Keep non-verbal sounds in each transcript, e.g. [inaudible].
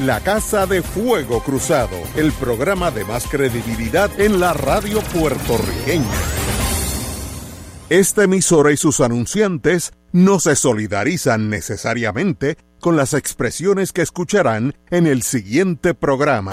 La Casa de Fuego Cruzado, el programa de más credibilidad en la radio puertorriqueña. Esta emisora y sus anunciantes no se solidarizan necesariamente con las expresiones que escucharán en el siguiente programa.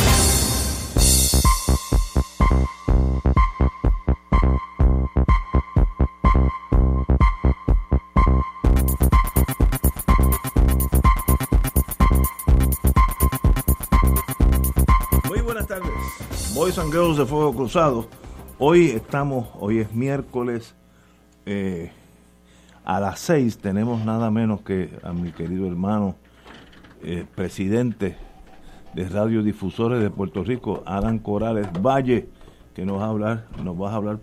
De Fuego Cruzado. Hoy estamos, hoy es miércoles, eh, a las seis tenemos nada menos que a mi querido hermano, eh, presidente de Radiodifusores de Puerto Rico, Adán Corales Valle, que nos va a hablar, nos va a hablar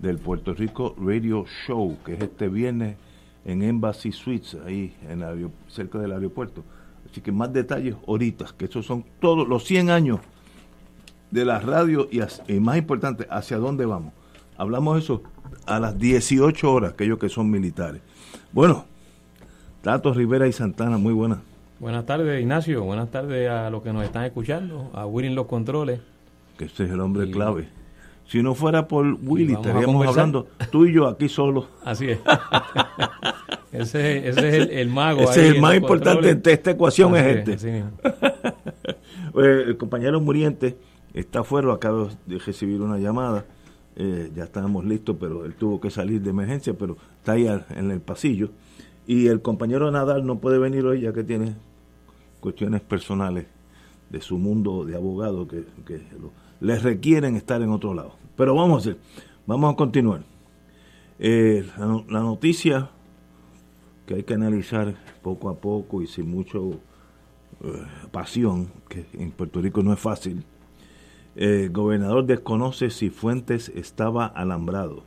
del Puerto Rico Radio Show, que es este viernes en Embassy Suites, ahí en cerca del aeropuerto. Así que más detalles ahorita, que esos son todos los 100 años de la radio y, más importante, hacia dónde vamos. Hablamos eso a las 18 horas, aquellos que son militares. Bueno, Tato Rivera y Santana, muy buenas. Buenas tardes, Ignacio. Buenas tardes a los que nos están escuchando, a Willy los controles. Que este es el hombre clave. Si no fuera por Willy, estaríamos hablando tú y yo aquí solo. [laughs] Así es. [laughs] ese, ese, es el, mago. Ese es el más importante de esta ecuación, es este. [laughs] el compañero Muriente está afuera, acabo de recibir una llamada, eh, ya estábamos listos, pero él tuvo que salir de emergencia, pero está ahí en el pasillo. Y el compañero Nadal no puede venir hoy ya que tiene cuestiones personales de su mundo de abogado que, que les requieren estar en otro lado. Pero vamos a hacer, vamos a continuar. Eh, la, noticia que hay que analizar poco a poco y sin mucho eh, pasión, que en Puerto Rico no es fácil, el gobernador desconoce si Fuentes estaba alambrado.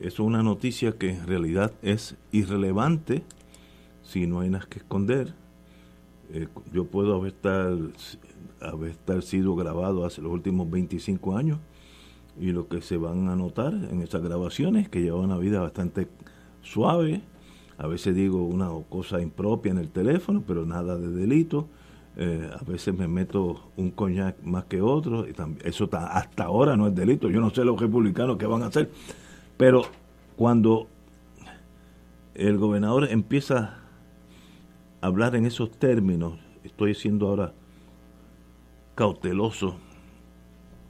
Es una noticia que en realidad es irrelevante si no hay nada que esconder. Eh, yo puedo haber, haber estar sido grabado hace los últimos 25 años y lo que se van a notar en esas grabaciones que llevan una vida bastante suave. A veces digo una cosa impropia en el teléfono, pero nada de delito eh, a veces me meto un coñac más que otro, y eso hasta ahora no es delito, yo no sé los republicanos qué van a hacer, pero cuando el gobernador empieza a hablar en esos términos, estoy siendo ahora cauteloso,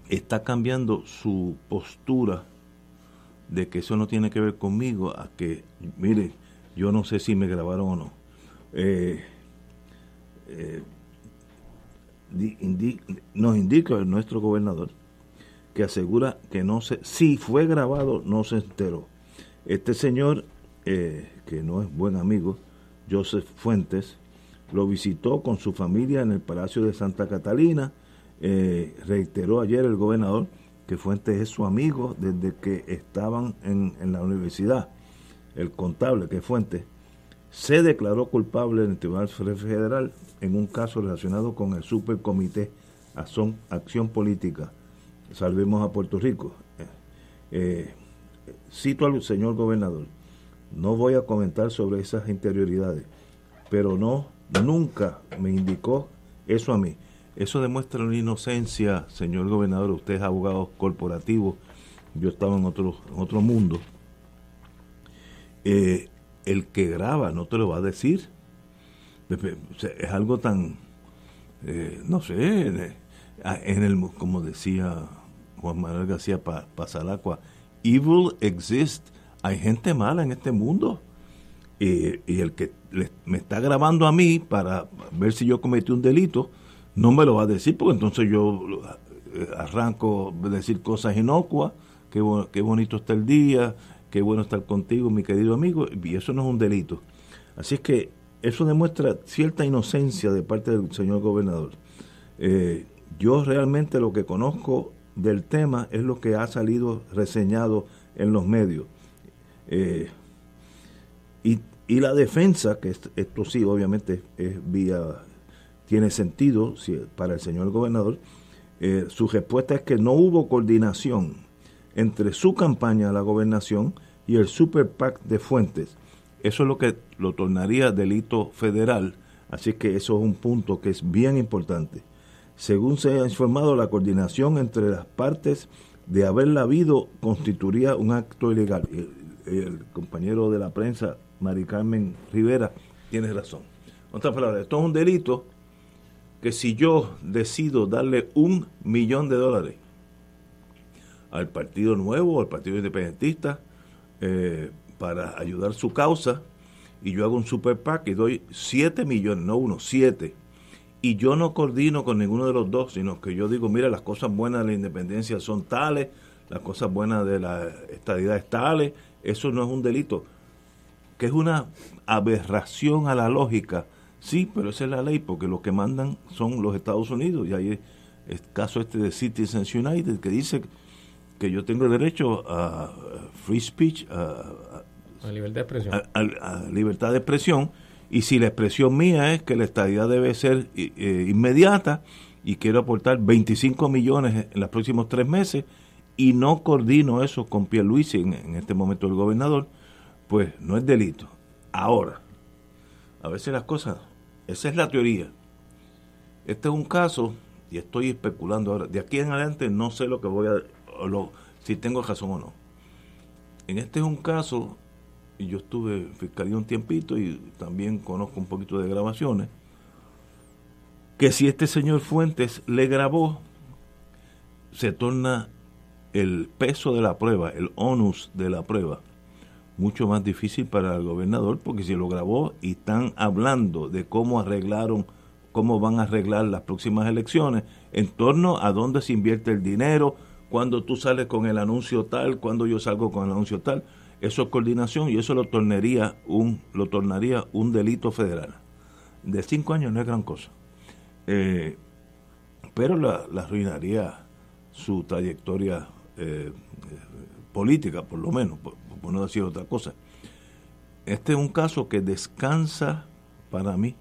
está cambiando su postura de que eso no tiene que ver conmigo, a que, mire, yo no sé si me grabaron o no. Eh, eh, nos indica nuestro gobernador que asegura que no se, si fue grabado, no se enteró. Este señor, eh, que no es buen amigo, Joseph Fuentes, lo visitó con su familia en el Palacio de Santa Catalina. Eh, reiteró ayer el gobernador que Fuentes es su amigo desde que estaban en, en la universidad. El contable, que Fuentes, se declaró culpable en el Tribunal Federal en un caso relacionado con el Supercomité Acción Política. Salvemos a Puerto Rico. Eh, eh, cito al señor gobernador, no voy a comentar sobre esas interioridades, pero no, nunca me indicó eso a mí. Eso demuestra una inocencia, señor gobernador, usted es abogado corporativo, yo estaba en otro, en otro mundo. Eh, el que graba no te lo va a decir es algo tan, eh, no sé, en el, como decía Juan Manuel García Pasalacua, evil exists, hay gente mala en este mundo. Y, el que me está grabando a mí para ver si yo cometí un delito, no me lo va a decir, porque entonces yo eh, arranco a decir cosas inocuas, qué, qué bonito está el día, qué bueno estar contigo, mi querido amigo, y eso no es un delito. Así es que eso demuestra cierta inocencia de parte del señor gobernador. Eh, yo realmente lo que conozco del tema es lo que ha salido reseñado en los medios. Eh, y, y, la defensa, que esto sí obviamente es vía, tiene sentido para el señor gobernador, eh, su respuesta es que no hubo coordinación entre su campaña a la gobernación y el Super PAC de Fuentes. Eso es lo que lo tornaría delito federal, así que eso es un punto que es bien importante. Según se ha informado, la coordinación entre las partes de haberla habido constituiría un acto ilegal. El, compañero de la prensa, Mari Carmen Rivera, tiene razón. En otras esto es un delito que si yo decido darle un millón de dólares al Partido Nuevo, al Partido Independentista, eh, para ayudar su causa, y yo hago un super PAC y doy 7 millones, no uno, 7, y yo no coordino con ninguno de los dos, sino que yo digo, mira, las cosas buenas de la independencia son tales, las cosas buenas de la estadidad es tales, eso no es un delito, que es una aberración a la lógica. Sí, pero esa es la ley, porque los que mandan son los Estados Unidos. Y hay el caso este de Citizens United que dice que yo tengo derecho a free speech, a, libertad de expresión. A, libertad de expresión. Y si la expresión mía es que la estadía debe ser eh, inmediata y quiero aportar 25 millones en los próximos tres meses y no coordino eso con Pierluisi, en, en este momento el gobernador, pues no es delito. Ahora, a veces las cosas esa es la teoría. Este es un caso, y estoy especulando ahora, de aquí en adelante no sé lo que voy a, lo, si tengo razón o no. En este es un caso, y yo estuve en fiscalía un tiempito y también conozco un poquito de grabaciones, que si este señor Fuentes le grabó, se torna el peso de la prueba, el onus de la prueba, mucho más difícil para el gobernador porque si lo grabó y están hablando de cómo arreglaron, cómo van a arreglar las próximas elecciones, en torno a dónde se invierte el dinero, cuando tú sales con el anuncio tal, cuando yo salgo con el anuncio tal, eso es coordinación y eso lo tornaría un, lo tornaría un delito federal. De cinco años no es gran cosa. Eh, pero la, arruinaría su trayectoria eh, política, por lo menos, por no decir otra cosa. Este es un caso que descansa para mí,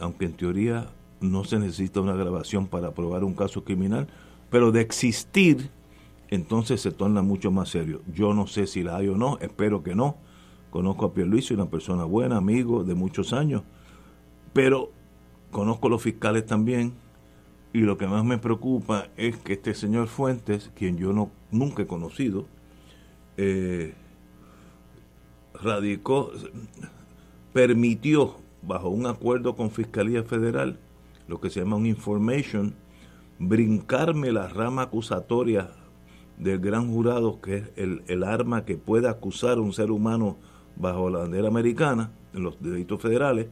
aunque en teoría no se necesita una grabación para probar un caso criminal, pero de existir, entonces se torna mucho más serio. Yo no sé si la hay o no, espero que no. Conozco a Pierluisi, una persona buena, amigo de muchos años, pero conozco a los fiscales también, y lo que más me preocupa es que este señor Fuentes, quien yo no nunca he conocido, eh, radicó, permitió, bajo un acuerdo con Fiscalía Federal, lo que se llama un information, brincarme la rama acusatoria del gran jurado, que es el, el arma que puede acusar a un ser humano bajo la bandera americana, en los delitos federales,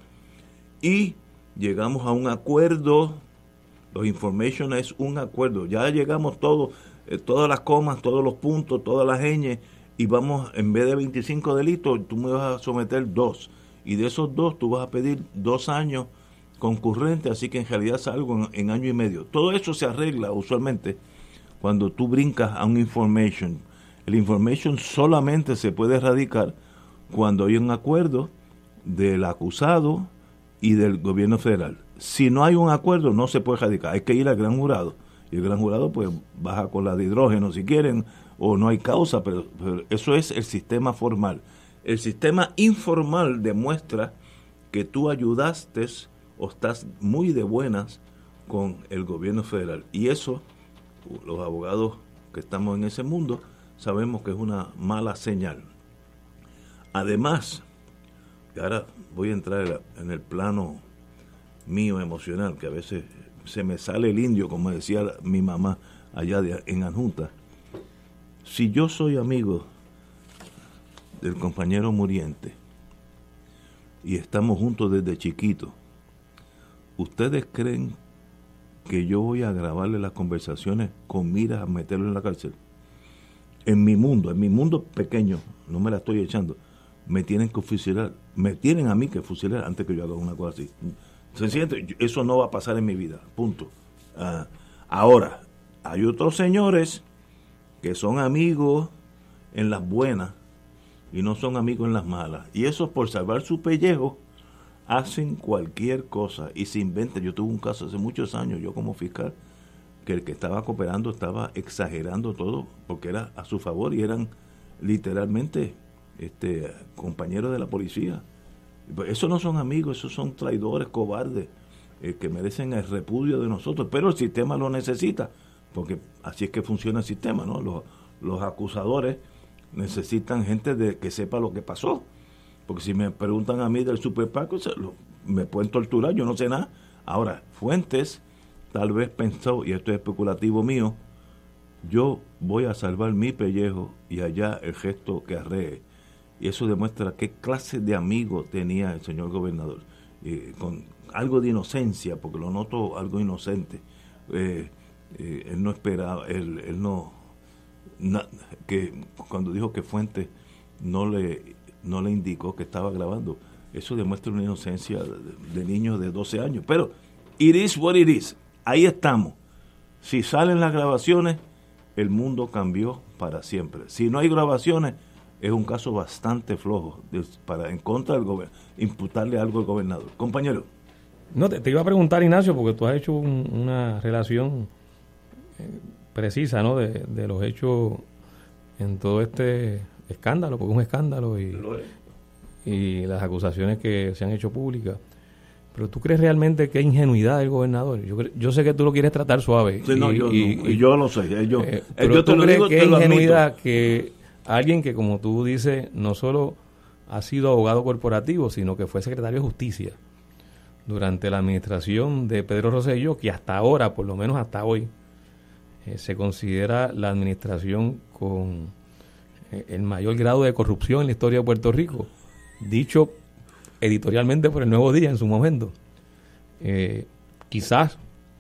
y llegamos a un acuerdo, los information es un acuerdo, ya llegamos todos, eh, todas las comas, todos los puntos, todas las ñ, y vamos, en vez de 25 delitos, tú me vas a someter dos. Y de esos dos, tú vas a pedir dos años concurrentes, así que en realidad salgo en, año y medio. Todo eso se arregla usualmente cuando tú brincas a un information. El information solamente se puede erradicar cuando hay un acuerdo del acusado y del gobierno federal. Si no hay un acuerdo, no se puede erradicar. Hay que ir al gran jurado. Y el gran jurado, pues, baja con la de hidrógeno si quieren, o no hay causa, pero, eso es el sistema formal. El sistema informal demuestra que tú ayudaste o estás muy de buenas con el gobierno federal. Y eso, los abogados que estamos en ese mundo, sabemos que es una mala señal. Además, y ahora voy a entrar en el plano mío emocional, que a veces se me sale el indio, como decía mi mamá allá en Anjunta si yo soy amigo del compañero muriente y estamos juntos desde chiquito, ¿ustedes creen que yo voy a grabarle las conversaciones con miras a meterlo en la cárcel? En mi mundo, en mi mundo pequeño, no me la estoy echando, me tienen que fusilar, me tienen a mí que fusilar antes que yo haga una cosa así. Sencillamente, eso no va a pasar en mi vida, punto. Ah, ahora, hay otros señores que son amigos en las buenas y no son amigos en las malas. Y eso por salvar su pellejo hacen cualquier cosa y se inventan. Yo tuve un caso hace muchos años, yo como fiscal, que el que estaba cooperando estaba exagerando todo porque era a su favor y eran literalmente este, compañeros de la policía. Pues eso no son amigos, esos son traidores, cobardes, eh, que merecen el repudio de nosotros, pero el sistema lo necesita, porque así es que funciona el sistema, ¿no? Los, los acusadores necesitan gente de que sepa lo que pasó porque si me preguntan a mí del Super Paco, me pueden torturar, yo no sé nada. Ahora, Fuentes tal vez pensó, y esto es especulativo mío, yo voy a salvar mi pellejo y allá el gesto que arree. Y eso demuestra qué clase de amigo tenía el señor gobernador. con algo de inocencia, porque lo noto algo inocente. Eh, eh, él no esperaba, él, él no, que cuando dijo que Fuentes no le no le indicó que estaba grabando. Eso demuestra una inocencia de, niños de 12 años. Pero, it is what it is. Ahí estamos. Si salen las grabaciones, el mundo cambió para siempre. Si no hay grabaciones, es un caso bastante flojo para en contra del gobierno, imputarle algo al gobernador. Compañero. No, te, iba a preguntar, Ignacio, porque tú has hecho una relación eh, precisa ¿no? de los hechos en todo este escándalo, porque es un escándalo y, y las acusaciones que se han hecho públicas. Pero tú crees realmente que hay ingenuidad del gobernador. Yo, yo sé que tú lo quieres tratar suave. y, yo, lo sé. Eh, yo, eh, pero tú crees que hay ingenuidad que alguien que, como tú dices, no solo ha sido abogado corporativo, sino que fue secretario de justicia durante la administración de Pedro Rosselló, que hasta ahora, por lo menos hasta hoy, eh, se considera la administración con eh, el mayor grado de corrupción en la historia de Puerto Rico, dicho editorialmente por el Nuevo Día en su momento. Eh, quizás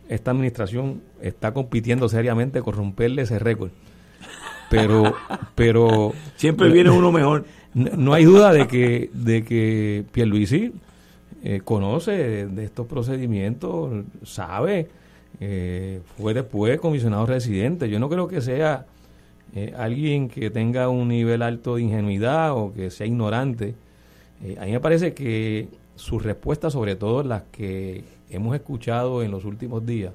esta administración está compitiendo seriamente con romperle ese récord. Pero, [laughs] pero siempre viene uno mejor. [laughs] No, hay duda de que, de que Pierluisi eh, conoce de, estos procedimientos, sabe, fue después comisionado residente. Yo no creo que sea eh, alguien que tenga un nivel alto de ingenuidad o que sea ignorante, eh, a mí me parece que sus respuestas, sobre todo las que hemos escuchado en los últimos días,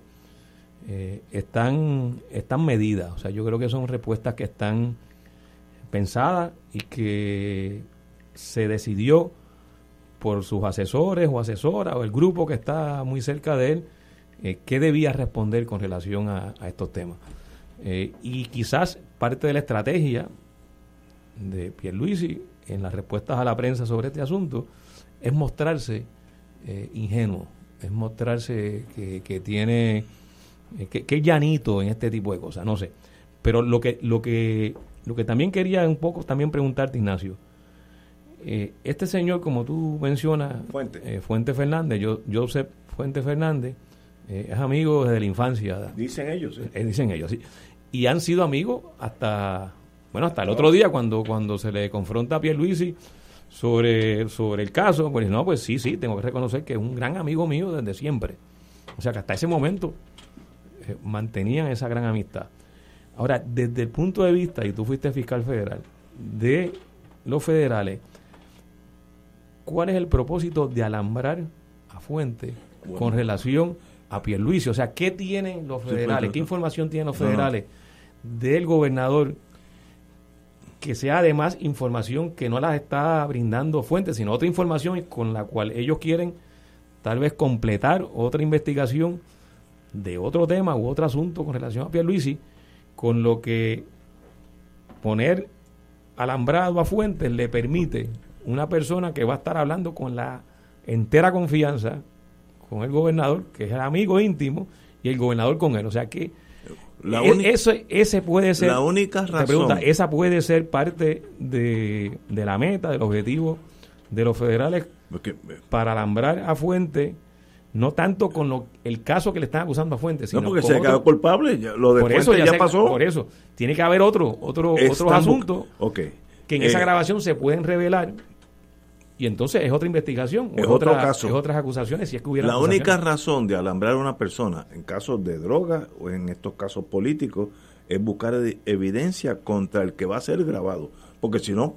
eh, están, están medidas. O sea, yo creo que son respuestas que están pensadas y que se decidió por sus asesores o asesoras o el grupo que está muy cerca de él, qué debía responder con relación a, a estos temas. y quizás parte de la estrategia de Pierluisi en las respuestas a la prensa sobre este asunto es mostrarse eh, ingenuo, es mostrarse que, tiene, eh, que, es llanito en este tipo de cosas, no sé. Pero lo que, lo que, lo que también quería un poco también preguntarte, Ignacio, eh, este señor, como tú mencionas, Fuente, Fuente Fernández, yo, Joseph Fuente Fernández, es amigo desde la infancia. Dicen ellos. dicen ellos, sí y han sido amigos hasta bueno hasta el otro día cuando cuando se le confronta a Pierluisi sobre sobre el caso pues no pues sí sí tengo que reconocer que es un gran amigo mío desde siempre o sea que hasta ese momento eh, mantenían esa gran amistad ahora desde el punto de vista y tú fuiste fiscal federal de los federales ¿cuál es el propósito de alambrar a Fuente con relación a Pierluisi? O sea, ¿qué tienen los federales? ¿Qué información tienen los federales? Del gobernador que sea además información que no las está brindando fuentes, sino otra información con la cual ellos quieren tal vez completar otra investigación de otro tema u otro asunto con relación a Pierluisi, con lo que poner alambrado a fuentes le permite una persona que va a estar hablando con la entera confianza con el gobernador, que es el amigo íntimo, y el gobernador con él. O sea que la e, eso, ese puede ser. La única razón. esa puede ser parte de, la meta, del objetivo de los federales para alambrar a Fuente, no tanto con lo, el caso que le están acusando a Fuente, sino. No, porque se quedó culpable, lo de por eso ya, pasó. Por eso, tiene que haber otro, otro, otros asuntos que en esa eh. grabación se pueden revelar y entonces es otra investigación, es, otro caso. es otras acusaciones si es que hubiera La única razón de alambrar a una persona en casos de droga o en estos casos políticos es buscar evidencia contra el que va a ser grabado. Porque si no,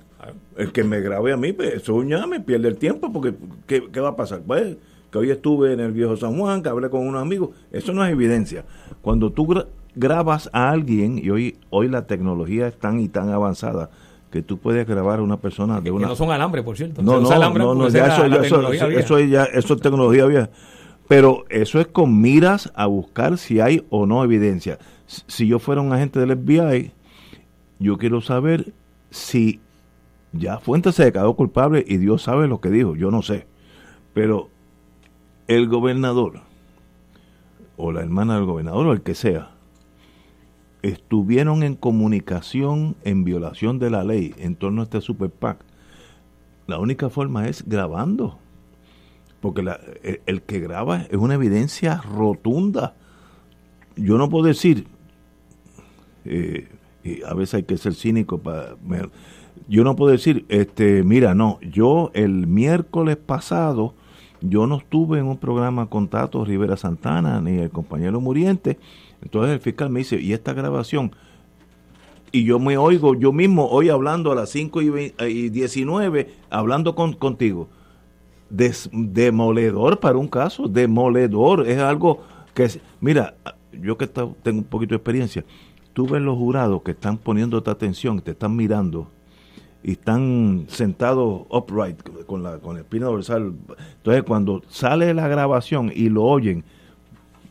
el que me grabe a mí, pues, eso ya me pierde el tiempo, porque ¿qué, ¿qué, va a pasar? Pues que hoy estuve en el viejo San Juan, que hablé con unos amigos, eso no es evidencia. Cuando tú grabas a alguien, y hoy, hoy la tecnología es tan y tan avanzada, que tú puedes grabar a una persona de una... Que no son alambre, por cierto. No, no, no, eso, eso, ya, eso es tecnología vieja. Pero eso es con miras a buscar si hay o no evidencia. Si yo fuera un agente del FBI, yo quiero saber si ya Fuente se declaró culpable y Dios sabe lo que dijo, yo no sé. Pero el gobernador o la hermana del gobernador o el que sea estuvieron en comunicación en violación de la ley en torno a este super PAC, la única forma es grabando. Porque el, que graba es una evidencia rotunda. Yo no puedo decir, eh, y a veces hay que ser cínico para... yo no puedo decir, este, mira, no, yo el miércoles pasado yo no estuve en un programa con Tato Rivera Santana ni el compañero Muriente. Entonces el fiscal me dice, ¿y esta grabación? Y yo me oigo yo mismo hoy hablando a las 5 y, 19, hablando con, contigo. demoledor para un caso, demoledor. Es algo que, mira, yo que tengo un poquito de experiencia, tú ves los jurados que están poniéndote atención, te están mirando y están sentados upright con la con el espina dorsal. Entonces, cuando sale la grabación y lo oyen,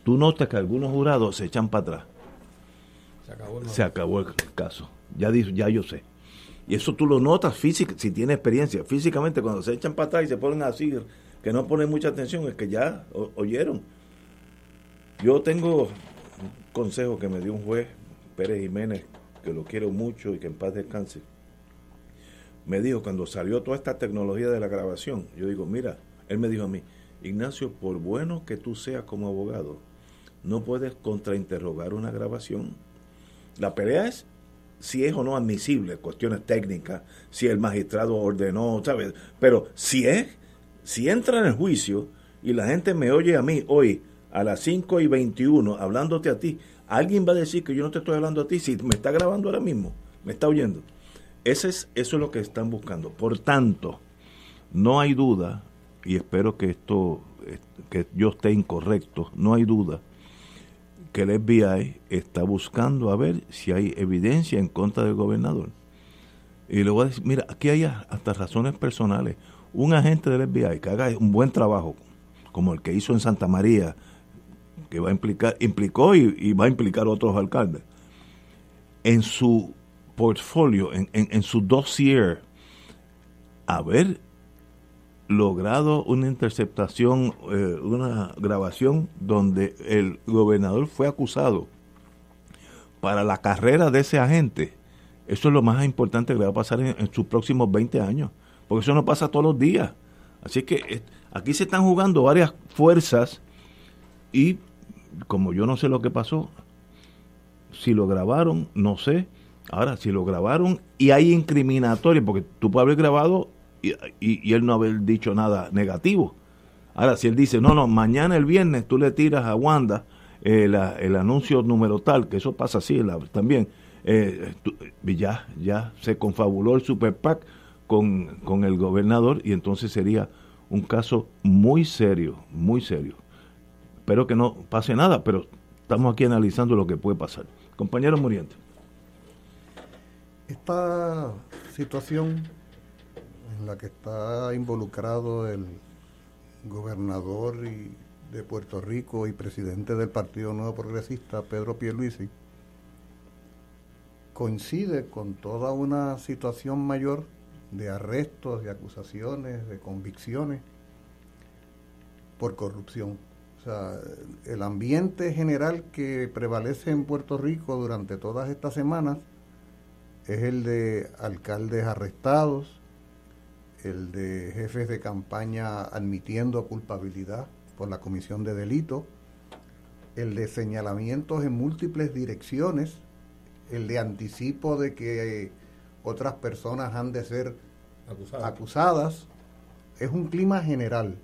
tú notas que algunos jurados se echan para atrás. Se acabó el, se acabó el caso. Ya, ya yo sé. Y eso tú lo notas física, si tienes experiencia. Físicamente, cuando se echan para atrás y se ponen así, que no ponen mucha atención, es que ya oyeron. Yo tengo un consejo que me dio un juez, Pérez Jiménez, que lo quiero mucho y que en paz descanse me dijo cuando salió toda esta tecnología de la grabación, yo digo, mira, él me dijo a mí, Ignacio, por bueno que tú seas como abogado, no puedes contrainterrogar una grabación. La pelea es si es o no admisible, cuestiones técnicas, si el magistrado ordenó, ¿sabes? Pero si es, si entra en el juicio y la gente me oye a mí hoy a las 5 y 21 hablándote a ti, alguien va a decir que yo no te estoy hablando a ti si me está grabando ahora mismo, me está oyendo. Ese es, eso es lo que están buscando. Por tanto, no hay duda, y espero que esto, que yo esté incorrecto, no hay duda que el FBI está buscando a ver si hay evidencia en contra del gobernador. Y le voy a decir, mira, aquí hay hasta razones personales. Un agente del FBI que haga un buen trabajo, como el que hizo en Santa María, que va a implicar, implicó y, va a implicar a otros alcaldes, en su portfolio, en, en, su dossier, haber logrado una interceptación, eh, una grabación donde el gobernador fue acusado para la carrera de ese agente, eso es lo más importante que le va a pasar en, sus próximos 20 años, porque eso no pasa todos los días. Así que eh, aquí se están jugando varias fuerzas y como yo no sé lo que pasó, si lo grabaron, no sé, Ahora, si lo grabaron y hay incriminatorio, porque tú puedes haber grabado y, y, él no haber dicho nada negativo. Ahora, si él dice, no, no, mañana el viernes tú le tiras a Wanda eh, el anuncio número tal, que eso pasa así también, eh, ya, ya se confabuló el Super PAC con, con el gobernador y entonces sería un caso muy serio, muy serio. Espero que no pase nada, pero estamos aquí analizando lo que puede pasar. Compañero Muriente. Esta situación en la que está involucrado el gobernador de Puerto Rico y presidente del Partido Nuevo Progresista, Pedro Pierluisi, coincide con toda una situación mayor de arrestos, de acusaciones, de convicciones por corrupción. O sea, el ambiente general que prevalece en Puerto Rico durante todas estas semanas es el de alcaldes arrestados, el de jefes de campaña admitiendo culpabilidad por la comisión de delito, el de señalamientos en múltiples direcciones, el de anticipo de que otras personas han de ser acusadas, es un clima general,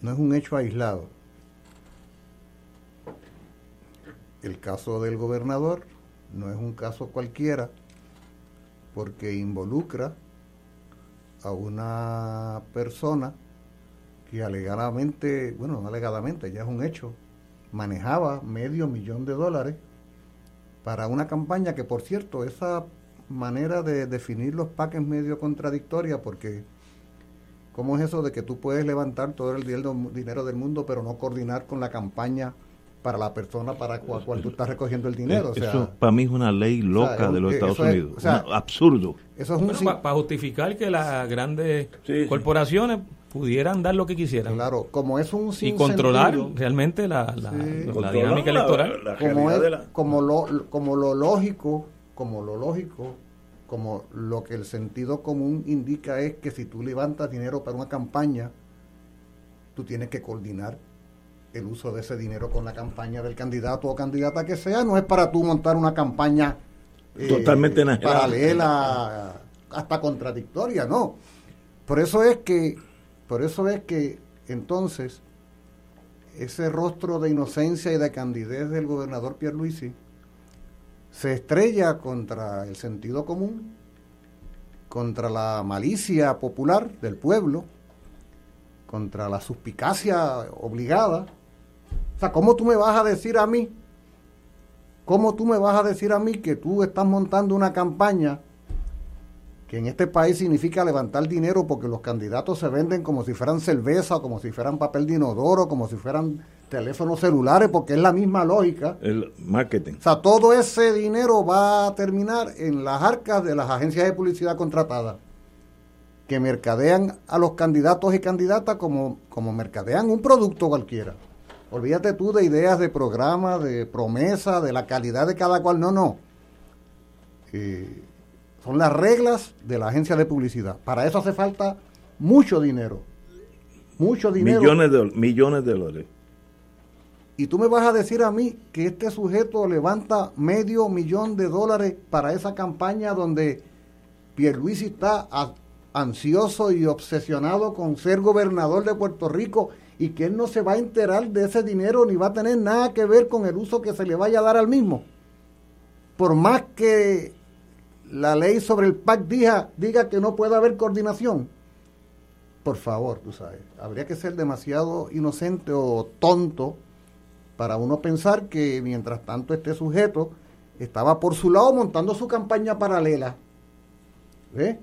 no es un hecho aislado. El caso del gobernador no es un caso cualquiera porque involucra a una persona que alegadamente, bueno, no alegadamente, ya es un hecho, manejaba medio millón de dólares para una campaña que, por cierto, esa manera de definir los paques medio contradictoria porque ¿cómo es eso de que tú puedes levantar todo el dinero del mundo pero no coordinar con la campaña para la persona para la cual, tú estás recogiendo el dinero. eso para mí es una ley loca de los Estados Unidos. absurdo. Eso es un para justificar que las grandes corporaciones pudieran dar lo que quisieran. Claro, como es un Y controlar realmente la, dinámica electoral. como, como, lo, como lo lógico, como lo lógico, como lo que el sentido común indica es que si tú levantas dinero para una campaña, tú tienes que coordinar el uso de ese dinero con la campaña del candidato o candidata que sea, no es para tú montar una campaña eh, totalmente paralela, hasta contradictoria, no. Por eso es que, por eso es que entonces ese rostro de inocencia y de candidez del gobernador Pierluisi se estrella contra el sentido común, contra la malicia popular del pueblo, contra la suspicacia obligada o sea, ¿cómo tú me vas a decir a mí? ¿Cómo tú me vas a decir a mí que tú estás montando una campaña que en este país significa levantar dinero porque los candidatos se venden como si fueran cerveza, como si fueran papel de inodoro, como si fueran teléfonos celulares, porque es la misma lógica. El marketing. O sea, todo ese dinero va a terminar en las arcas de las agencias de publicidad contratadas, que mercadean a los candidatos y candidatas como, como mercadean un producto cualquiera. Olvídate tú de ideas de programa, de promesa, de la calidad de cada cual. No, no. Eh, son las reglas de la agencia de publicidad. Para eso hace falta mucho dinero. Mucho dinero. Millones de, millones de dólares. Y tú me vas a decir a mí que este sujeto levanta medio millón de dólares para esa campaña donde Pierluisi está ansioso y obsesionado con ser gobernador de Puerto Rico y que él no se va a enterar de ese dinero ni va a tener nada que ver con el uso que se le vaya a dar al mismo. Por más que la ley sobre el PAC diga, diga que no puede haber coordinación. Por favor, tú sabes, habría que ser demasiado inocente o tonto para uno pensar que mientras tanto este sujeto estaba por su lado montando su campaña paralela. ¿Ve?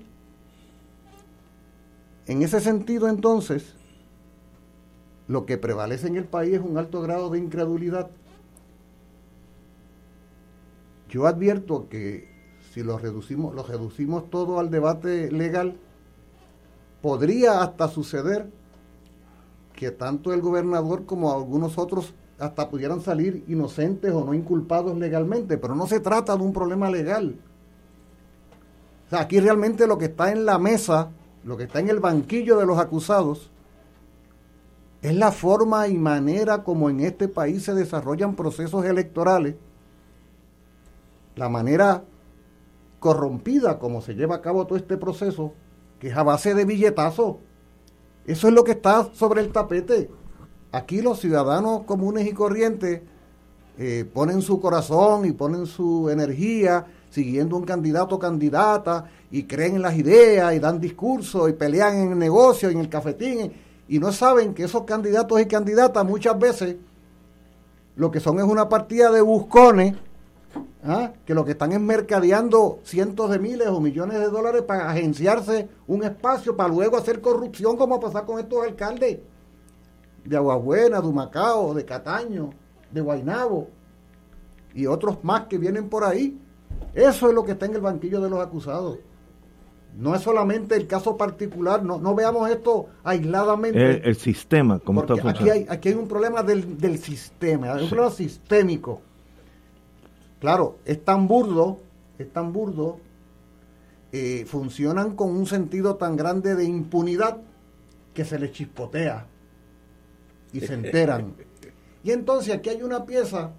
En ese sentido, entonces, lo que prevalece en el país es un alto grado de incredulidad. Yo advierto que si lo reducimos, lo reducimos todo al debate legal, podría hasta suceder que tanto el gobernador como algunos otros hasta pudieran salir inocentes o no inculpados legalmente, pero no se trata de un problema legal. Aquí realmente lo que está en la mesa, lo que está en el banquillo de los acusados, es la forma y manera como en este país se desarrollan procesos electorales, la manera corrompida como se lleva a cabo todo este proceso, que es a base de billetazos. Eso es lo que está sobre el tapete. Aquí los ciudadanos comunes y corrientes eh, ponen su corazón y ponen su energía siguiendo un candidato o candidata y creen en las ideas y dan discursos y pelean en el negocio, en el cafetín y no saben que esos candidatos y candidatas muchas veces lo que son es una partida de buscones ¿ah? que lo que están es mercadeando cientos de miles o millones de dólares para agenciarse un espacio para luego hacer corrupción como pasar con estos alcaldes de Aguabuena, de Humacao, de Cataño, de Guainabo y otros más que vienen por ahí. Eso es lo que está en el banquillo de los acusados. No es solamente el caso particular, no, no veamos esto aisladamente. El, sistema, como está aquí hay, aquí hay un problema del, del sistema, hay un problema sistémico. Claro, es tan burdo, es tan burdo, eh, funcionan con un sentido tan grande de impunidad que se les chispotea y se [laughs] enteran. Y entonces aquí hay una pieza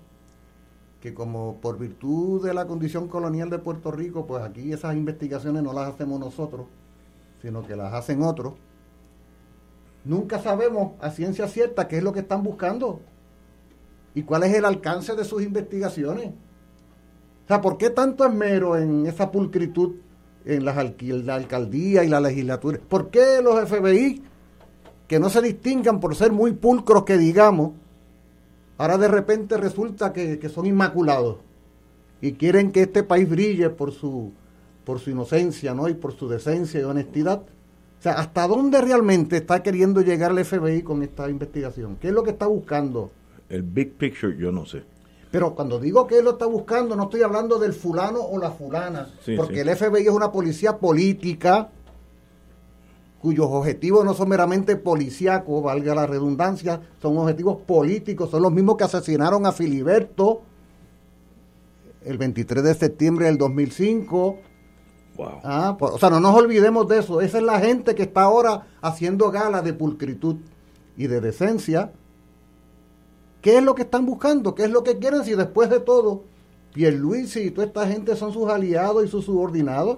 que como por virtud de la condición colonial de Puerto Rico, pues aquí esas investigaciones no las hacemos nosotros, sino que las hacen otros, nunca sabemos a ciencia cierta qué es lo que están buscando y cuál es el alcance de sus investigaciones. O sea, ¿por qué tanto esmero en esa pulcritud en las la alcaldía y la legislatura? ¿Por qué los FBI, que no se distingan por ser muy pulcros que digamos, ahora de repente resulta que, que son inmaculados y quieren que este país brille por su, por su inocencia ¿no? y por su decencia y honestidad? O sea, ¿hasta dónde realmente está queriendo llegar el FBI con esta investigación? ¿Qué es lo que está buscando? El big picture yo no sé. Pero cuando digo que él lo está buscando, no estoy hablando del fulano o la fulana, porque el FBI es una policía política cuyos objetivos no son meramente policíacos, valga la redundancia, son objetivos políticos, son los mismos que asesinaron a Filiberto el 23 de septiembre del 2005. Wow. Ah, o sea, no nos olvidemos de eso. Esa es la gente que está ahora haciendo gala de pulcritud y de decencia ¿Qué es lo que están buscando? ¿Qué es lo que quieren si después de todo Pierluisi y toda esta gente son sus aliados y sus subordinados?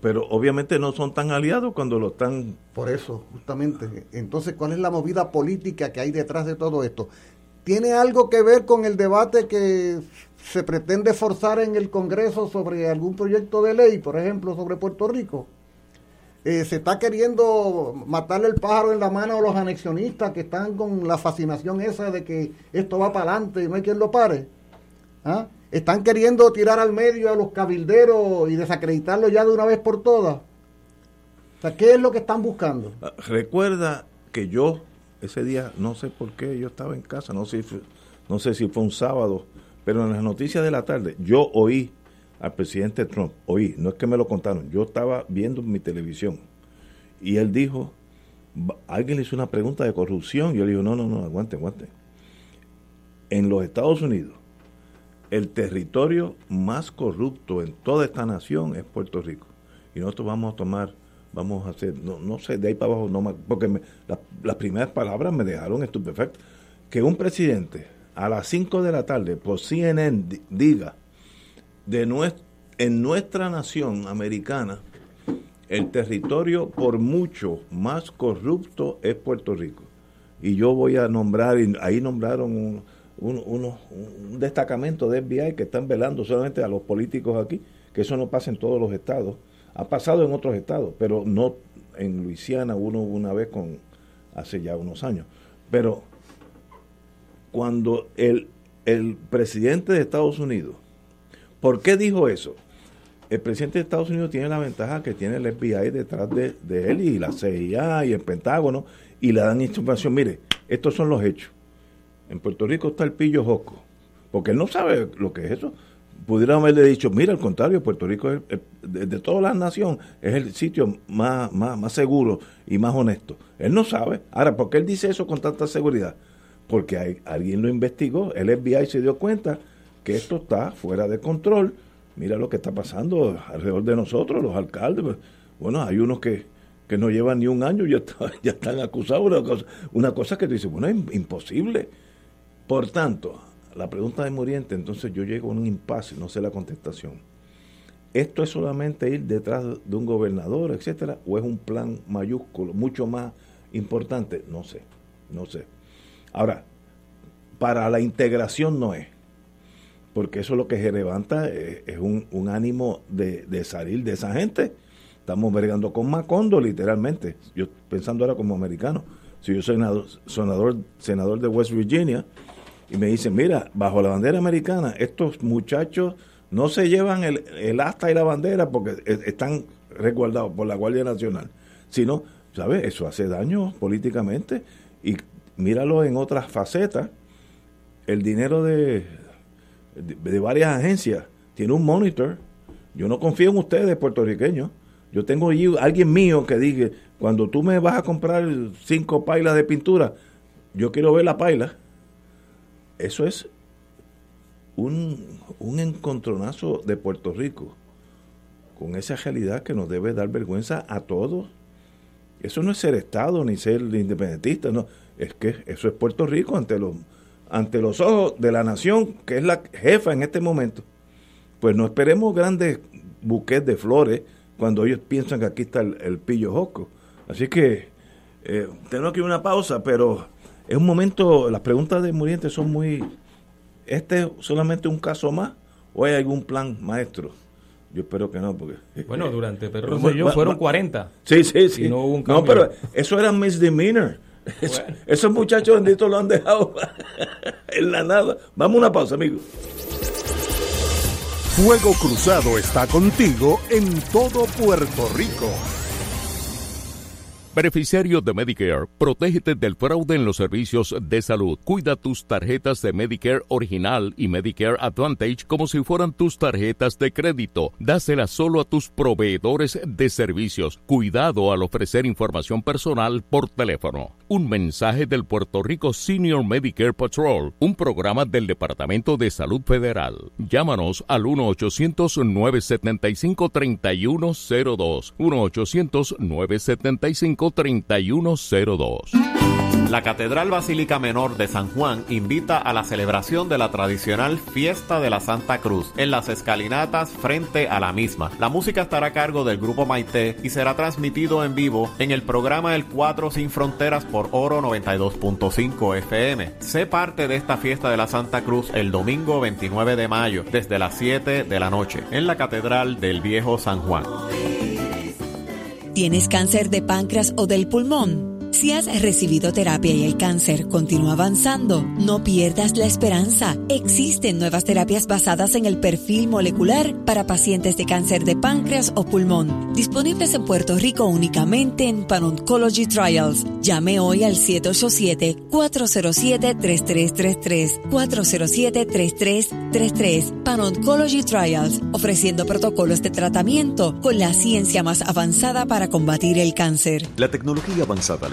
Pero, obviamente no son tan aliados cuando lo están... Por eso, justamente. Entonces, ¿cuál es la movida política que hay detrás de todo esto? ¿Tiene algo que ver con el debate que se pretende forzar en el Congreso sobre algún proyecto de ley, por ejemplo, sobre Puerto Rico? Eh, se está queriendo matarle el pájaro en la mano a los anexionistas que están con la fascinación esa de que esto va para adelante y no hay quien lo pare. ¿Ah? Están queriendo tirar al medio a los cabilderos y desacreditarlo ya de una vez por todas. ¿qué es lo que están buscando? Ah, recuerda que yo ese día, no sé por qué, yo estaba en casa, no sé, no sé si fue un sábado, pero en las noticias de la tarde yo oí al presidente Trump, oí, no es que me lo contaron, yo estaba viendo mi televisión y él dijo, alguien le hizo una pregunta de corrupción, yo le digo, no, no, no, aguante, aguante. En los Estados Unidos, el territorio más corrupto en toda esta nación es Puerto Rico. Y nosotros vamos a tomar, vamos a hacer, no, no sé, de ahí para abajo, no porque las primeras palabras me dejaron estupefacto. Que un presidente a las 5 de la tarde por CNN diga de en nuestra nación americana, el territorio por mucho más corrupto es Puerto Rico. Y yo voy a nombrar, ahí nombraron un, un, destacamento de FBI que están velando solamente a los políticos aquí, que eso no pasa en todos los estados. Ha pasado en otros estados, pero no en Luisiana, uno una vez con hace ya unos años. Pero cuando el, el presidente de Estados Unidos ¿Por qué dijo eso? El presidente de Estados Unidos tiene la ventaja que tiene el FBI detrás de, él y la CIA y el Pentágono y le dan información. Mire, estos son los hechos. En Puerto Rico está el pillo Josco, porque él no sabe lo que es eso. Pudiera haberle dicho, mira, al contrario, Puerto Rico es, de, de, todas las naciones es el sitio más, más, más seguro y más honesto. Él no sabe. Ahora, ¿por qué él dice eso con tanta seguridad? Porque hay, alguien lo investigó, el FBI se dio cuenta que esto está fuera de control. Mira lo que está pasando alrededor de nosotros, los alcaldes. Pues, bueno, hay unos que, que no llevan ni un año y ya, [laughs] ya están acusados. Una cosa, que te dice, bueno, es imposible. Por tanto, la pregunta de Muriente, entonces yo llego a un impasse, no sé la contestación. ¿Esto es solamente ir detrás de un gobernador, etcétera, o es un plan mayúsculo, mucho más importante? No sé, no sé. Ahora, para la integración no es porque eso lo que se levanta es, un, ánimo de, salir de esa gente. Estamos vergando con Macondo, literalmente. Yo pensando ahora como americano. Si yo soy senador, senador, de West Virginia y me dicen, mira, bajo la bandera americana, estos muchachos no se llevan el, el asta y la bandera porque e, están resguardados por la Guardia Nacional, sino, ¿sabes? Eso hace daño políticamente y míralo en otras facetas. El dinero de, de, varias agencias, tiene un monitor. Yo no confío en ustedes, puertorriqueños. Yo tengo allí alguien mío que diga, cuando tú me vas a comprar cinco pailas de pintura, yo quiero ver la paila. Eso es un, un encontronazo de Puerto Rico con esa realidad que nos debe dar vergüenza a todos. Eso no es ser Estado ni ser independentista, no. Es que eso es Puerto Rico ante los ante los ojos de la nación, que es la jefa en este momento, pues no esperemos grandes buques de flores, cuando ellos piensan que aquí está el, pillo joco. Así que eh, tenemos que ir a una pausa, pero es un momento, las preguntas de Muriente son muy... ¿Este es solamente un caso más o hay algún plan maestro? Yo espero que no, porque... Bueno, durante Pedro yo fueron 40. Sí, sí, sí. no, pero eso era misdemeanor. esos muchachos benditos lo han dejado [laughs] en la nada. Vamos a una pausa, amigos. Fuego Cruzado está contigo en todo Puerto Rico. Beneficiario de Medicare, protégete del fraude en los servicios de salud. Cuida tus tarjetas de Medicare original y Medicare Advantage como si fueran tus tarjetas de crédito. Dáselas solo a tus proveedores de servicios. Cuidado al ofrecer información personal por teléfono. Un mensaje del Puerto Rico Senior Medicare Patrol, un programa del Departamento de Salud Federal. Llámanos al 1-800-975-3102. 1-800-975 3102. La Catedral Basílica Menor de San Juan invita a la celebración de la tradicional Fiesta de la Santa Cruz en las escalinatas frente a la misma. La música estará a cargo del grupo Maite y será transmitido en vivo en el programa El Cuatro Sin Fronteras por Oro 92.5 FM. Sé parte de esta Fiesta de la Santa Cruz el domingo 29 de mayo desde las 7 de la noche en la Catedral del Viejo San Juan. ¿Tienes cáncer de páncreas o del pulmón? Si has recibido terapia y el cáncer continúa avanzando, no pierdas la esperanza. Existen nuevas terapias basadas en el perfil molecular para pacientes de cáncer de páncreas o pulmón, disponibles en Puerto Rico únicamente en Pan-Oncology Trials. Llame hoy al 787-407-3333. 407-3333. Pan-Oncology Trials, ofreciendo protocolos de tratamiento con la ciencia más avanzada para combatir el cáncer. La tecnología avanzada al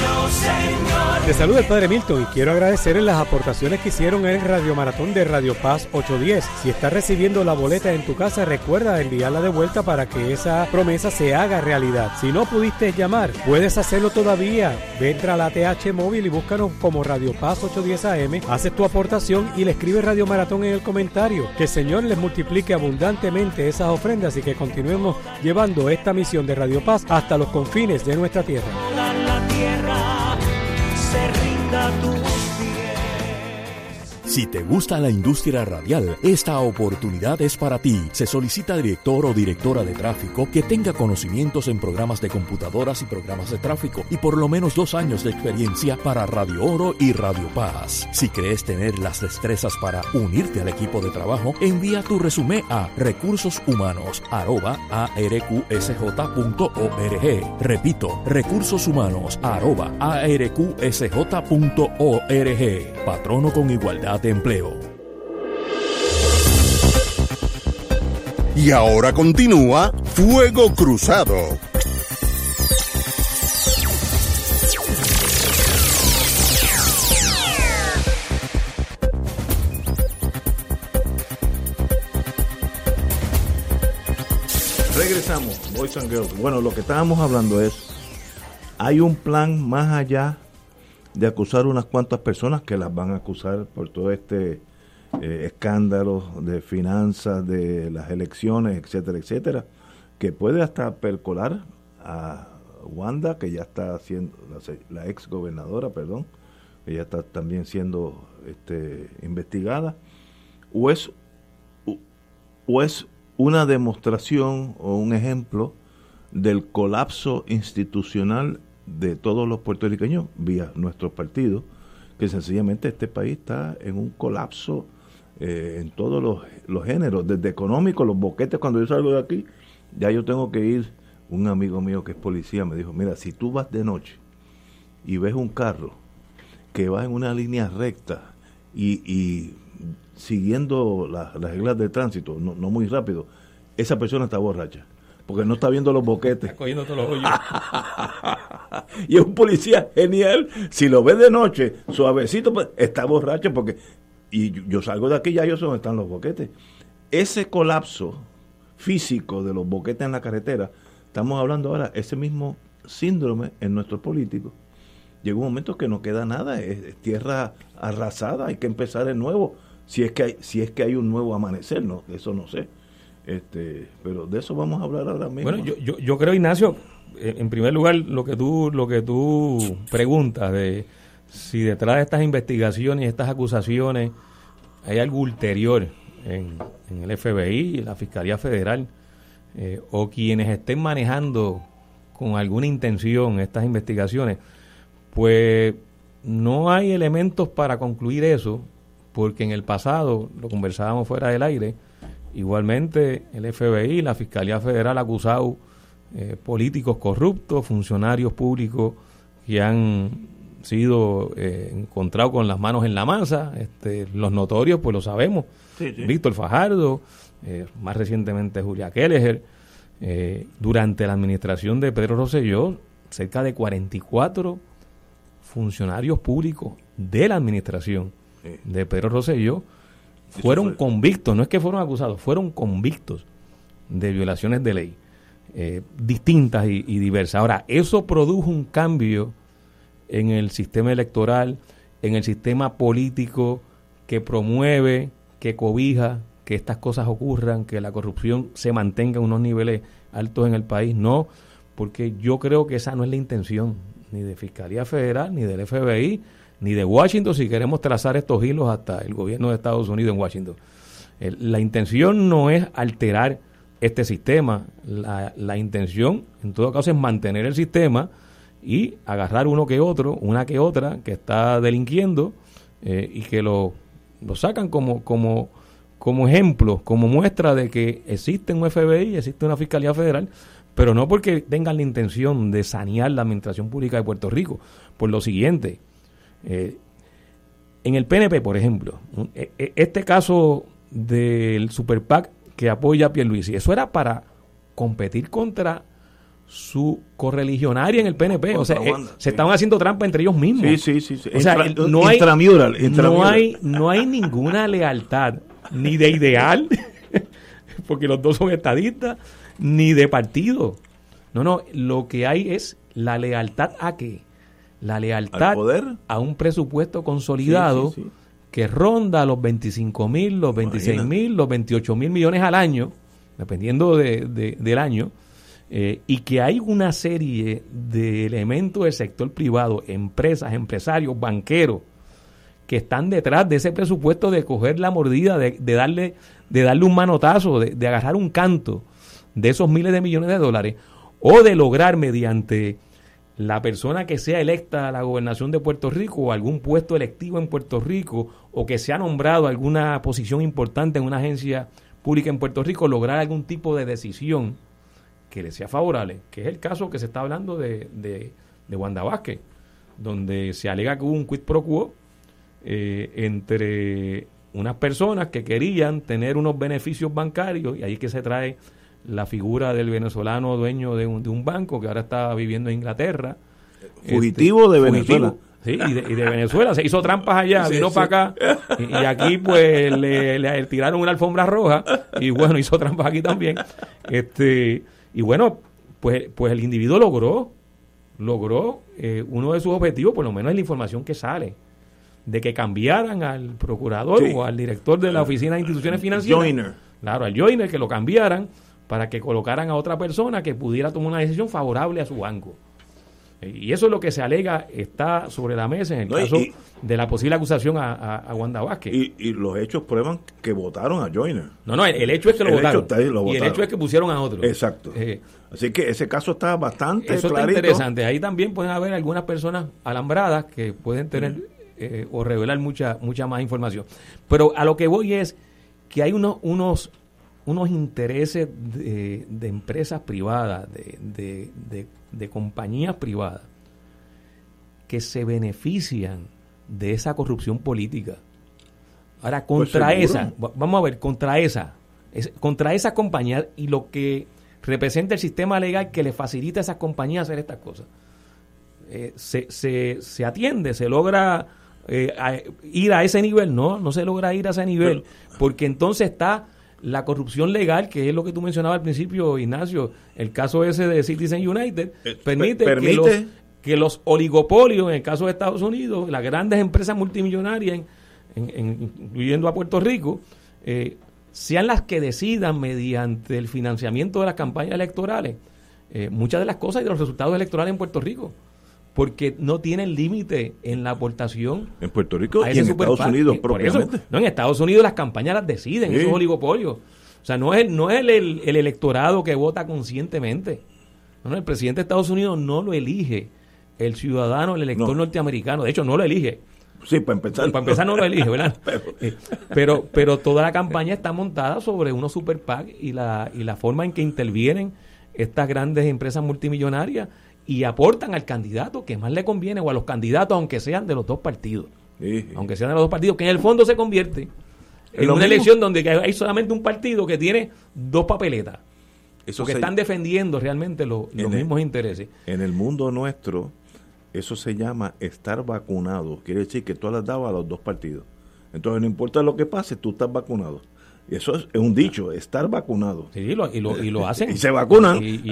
te saluda el Padre Milton y quiero agradecerles las aportaciones que hicieron en el Radio Maratón de Radio Paz 810. Si estás recibiendo la boleta en tu casa, recuerda enviarla de vuelta para que esa promesa se haga realidad. Si no pudiste llamar, puedes hacerlo todavía. Entra a la TH móvil y búscanos como Radio Paz 810 AM, haces tu aportación y le escribes Radio Maratón en el comentario. Que el Señor les multiplique abundantemente esas ofrendas y que continuemos llevando esta misión de Radio Paz hasta los confines de nuestra tierra si te gusta la industria radial, esta oportunidad es para ti. Se solicita director o directora de tráfico que tenga conocimientos en programas de computadoras y programas de tráfico y por lo menos dos años de experiencia para Radio Oro y Radio Paz. Si crees tener las destrezas para unirte al equipo de trabajo, envía tu resumen a recursoshumanos@arqsj.org. Repito, recursoshumanos@arqsj.org. Patrono con igualdad de empleo. Y ahora continúa Fuego Cruzado. Regresamos, Boys and Girls. Bueno, lo que estábamos hablando es, hay un plan más allá de acusar unas cuantas personas que las van a acusar por todo este eh, escándalo de finanzas, de las elecciones, etcétera, etcétera, que puede hasta percolar a Wanda, que ya está siendo, la, ex gobernadora, perdón, que ya está también siendo este, investigada, o es, o es una demostración o un ejemplo del colapso institucional de todos los puertorriqueños vía nuestro partido, que sencillamente este país está en un colapso eh, en todos los, los, géneros, desde económico, los boquetes, cuando yo salgo de aquí, ya yo tengo que ir, un amigo mío que es policía me dijo, mira, si tú vas de noche y ves un carro que va en una línea recta y, y siguiendo las reglas de tránsito, no, no muy rápido, esa persona está borracha porque no está viendo los boquetes. Cogiendo todos los hoyos. [laughs] y es un policía genial. Si lo ve de noche, suavecito, pues está borracho porque... Y yo- yo salgo de aquí ya yo sé dónde están los boquetes. Ese colapso físico de los boquetes en la carretera, estamos hablando ahora, ese mismo síndrome en nuestros políticos. Llega un momento que no queda nada, es, es tierra arrasada, hay que empezar de nuevo. Si es que hay, si es que hay un nuevo amanecer, no, eso no sé. Este, pero de eso vamos a hablar ahora mismo. Bueno, yo, yo, yo creo, Ignacio, eh, en primer lugar, lo que tú, lo que tú preguntas de si detrás de estas investigaciones y estas acusaciones hay algo ulterior en, en el FBI y la Fiscalía Federal, eh, o quienes estén manejando con alguna intención estas investigaciones, pues no hay elementos para concluir eso, porque en el pasado, lo conversábamos fuera del aire, igualmente el FBI la Fiscalía Federal ha acusado eh, políticos corruptos, funcionarios públicos que han sido eh, encontrados con las manos en la masa, este, los notorios pues lo sabemos, Sí, sí. Víctor Fajardo, eh, más recientemente Julia Kelleher, eh, durante la administración de Pedro Rosselló, cerca de 44 funcionarios públicos de la administración Sí. de Pedro Rosselló fueron fue- convictos, no es que fueron acusados, fueron convictos de violaciones de ley eh, distintas y, y diversas. Ahora, eso produjo un cambio en el sistema electoral, en el sistema político que promueve, que cobija que estas cosas ocurran, que la corrupción se mantenga en unos niveles altos en el país. No, porque yo creo que esa no es la intención ni de Fiscalía Federal, ni del FBI, ni de Washington, si queremos trazar estos hilos hasta el gobierno de Estados Unidos en Washington. La intención no es alterar este sistema, la, la intención en todo caso es mantener el sistema y agarrar uno que otro, una que otra que está delinquiendo eh, y que lo, lo sacan como, como, como ejemplo, como muestra de que existe un FBI, existe una Fiscalía Federal, pero no porque tengan la intención de sanear la administración pública de Puerto Rico. Por lo siguiente, eh, en el PNP, por ejemplo, e- e- este caso del Super PAC que apoya a Pierluisi, eso era para competir contra su correligionaria en el PNP. O sea, eh, se estaban haciendo trampa entre ellos mismos. Sí, sí, sí, sí. O sea, Intra- el- no hay, intramural, no hay, no hay ninguna lealtad, ni de ideal, [laughs] porque los dos son estadistas, ni de partido. No, no, lo que hay es la lealtad a qué? La lealtad ¿Al poder? a un presupuesto consolidado Sí, sí, sí. que ronda los 25 mil, los 26 mil, los 28 mil millones al año, dependiendo de- de- del año, eh, y que hay una serie de elementos del sector privado, empresas, empresarios, banqueros, que están detrás de ese presupuesto de coger la mordida, de, de darle, de darle un manotazo, de, de agarrar un canto de esos miles de millones de dólares, o de lograr mediante la persona que sea electa a la gobernación de Puerto Rico o algún puesto electivo en Puerto Rico o que sea nombrado alguna posición importante en una agencia pública en Puerto Rico, lograr algún tipo de decisión que le sea favorable, que es el caso que se está hablando de, de, de Wanda Vázquez, donde se alega que hubo un quid pro quo eh, entre unas personas que querían tener unos beneficios bancarios y ahí es que se trae la figura del venezolano dueño de un, de un banco que ahora está viviendo en Inglaterra. Fugitivo de Venezuela. Sí, y de, y de Venezuela. Se hizo trampas allá, Sí, vino sí. para acá. Y, y aquí, pues, le, le tiraron una alfombra roja. Y bueno, [laughs] hizo trampas aquí también. Este Y bueno, pues, pues el individuo logró, logró eh, uno de sus objetivos, por lo menos es la información que sale, de que cambiaran al procurador Sí. o al director de la Oficina de Instituciones Financieras. Claro, al Joiner, que lo cambiaran para que colocaran a otra persona que pudiera tomar una decisión favorable a su banco. Y eso es lo que se alega, está sobre la mesa en el No, caso y- de la posible acusación a, a, a Wanda Vázquez. Y, y los hechos prueban que votaron a Joyner. no, no, el, el hecho es que lo El votaron. está ahí, lo y el hecho es que pusieron a otro. Exacto. Eh, Así que ese caso está bastante Eso está interesante. Ahí también pueden haber algunas personas alambradas que pueden tener eh, o revelar mucha mucha más información. Pero a lo que voy es que hay unos unos unos intereses de, de empresas privadas, de, de, de- compañías privadas, que se benefician de esa corrupción política. Ahora, Pues contra esa, va- vamos a ver, contra esa, es- contra esa compañía y lo que representa el sistema legal que le facilita a esas compañías hacer estas cosas. Eh, se, se, se, atiende, se logra eh, ir a ese nivel, no, no se logra ir a ese nivel, porque entonces está la corrupción legal, que es lo que tú mencionabas al principio, Ignacio, el caso ese de Citizen United, eh, permite, Que, los, que, los, oligopolios, en el caso de Estados Unidos, las grandes empresas multimillonarias, incluyendo a Puerto Rico, eh, sean las que decidan mediante el financiamiento de las campañas electorales eh, muchas de las cosas y de los resultados electorales en Puerto Rico porque no tienen límite en la aportación. En Puerto Rico y en Estados Unidos propiamente. no, en Estados Unidos las campañas las deciden, esos oligopolios. O sea, no es, no es el, el, electorado que vota conscientemente. No, el presidente de Estados Unidos no lo elige el ciudadano, el elector norteamericano. De hecho, no lo elige. Sí, para empezar. Para empezar no lo elige, ¿verdad? [laughs] [laughs] Eh, pero, pero toda la campaña está montada sobre unos super PAC y la, y la forma en que intervienen estas grandes empresas multimillonarias y aportan al candidato que más le conviene o a los candidatos, aunque sean de los dos partidos. Aunque sean de los dos partidos, que en el fondo se convierte en una elección donde hay solamente un partido que tiene dos papeletas. Eso que están defendiendo realmente los mismos intereses. En el mundo nuestro, eso se llama estar vacunado. Quiere decir que tú has dado a los dos partidos. Entonces, no importa lo que pase, tú estás vacunado. Eso es, un dicho, estar vacunado. Sí, y, lo, y lo hacen. [laughs] Y se vacunan. Y,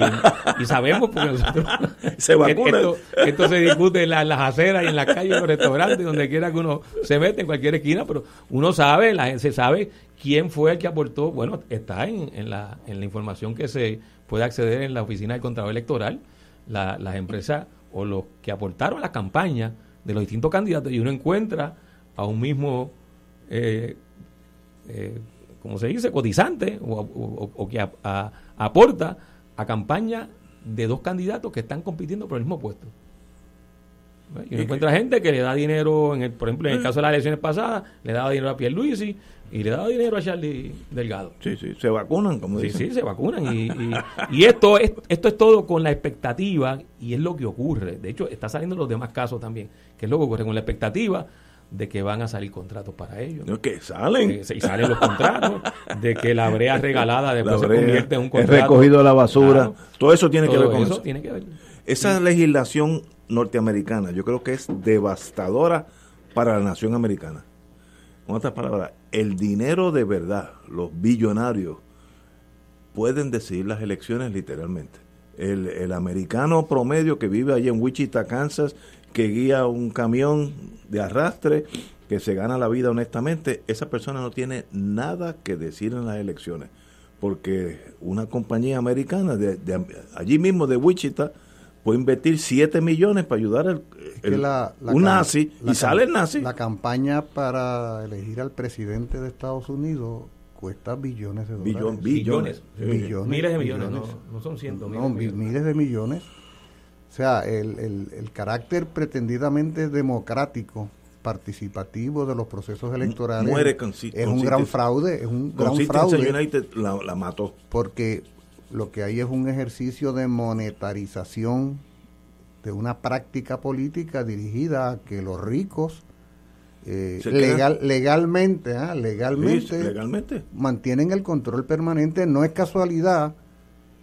sabemos porque nosotros, [laughs] se vacunan. Esto, se discute en, las aceras y en las calles, en los restaurantes, donde quiera que uno se mete, en cualquier esquina, pero uno sabe, la gente se sabe quién fue el que aportó. Bueno, está en, en, la, en la información que se puede acceder en la oficina del Contralor Electoral, las empresas o los que aportaron a la campaña de los distintos candidatos, y uno encuentra a un mismo. Eh, eh, como se dice, cotizante o, que aporta a campaña de dos candidatos que están compitiendo por el mismo puesto. Y uno encuentra gente que le da dinero, en el, por ejemplo, en el caso de las elecciones pasadas, le daba dinero a Pierluisi y le daba dinero a Charlie Delgado. Sí, sí, se vacunan, como dicen. Sí, sí, se vacunan. Y, y, esto, es, esto es todo con la expectativa y es lo que ocurre. De hecho, está saliendo los demás casos también, que es lo que ocurre con la expectativa de que van a salir contratos para ellos. ¿no? que salen. y salen los contratos, de que la brea regalada después se convierte en un contrato. recogido la basura. todo eso tiene que ver con eso. Tiene que ver. Esa legislación norteamericana yo creo que es devastadora para la nación americana. Con otras palabras, el dinero de verdad, los billonarios, pueden decidir las elecciones literalmente. El, el americano promedio que vive allí en Wichita, Kansas, que guía un camión de arrastre, que se gana la vida honestamente, esa persona no tiene nada que decir en las elecciones, porque una compañía americana de, allí mismo de Wichita puede invertir 7 millones para ayudar al un nazi y sale el nazi. La campaña para elegir al presidente de Estados Unidos cuesta billones de dólares. billones, Miles de millones, No, son cientos. miles de millones o sea, el, el, carácter pretendidamente democrático, participativo de los procesos electorales es un gran fraude, es un gran fraude. United la, mató. Porque lo que hay es un ejercicio de monetarización de una práctica política dirigida a que los ricos eh, legal, legalmente, legalmente, legalmente mantienen el control permanente. No es casualidad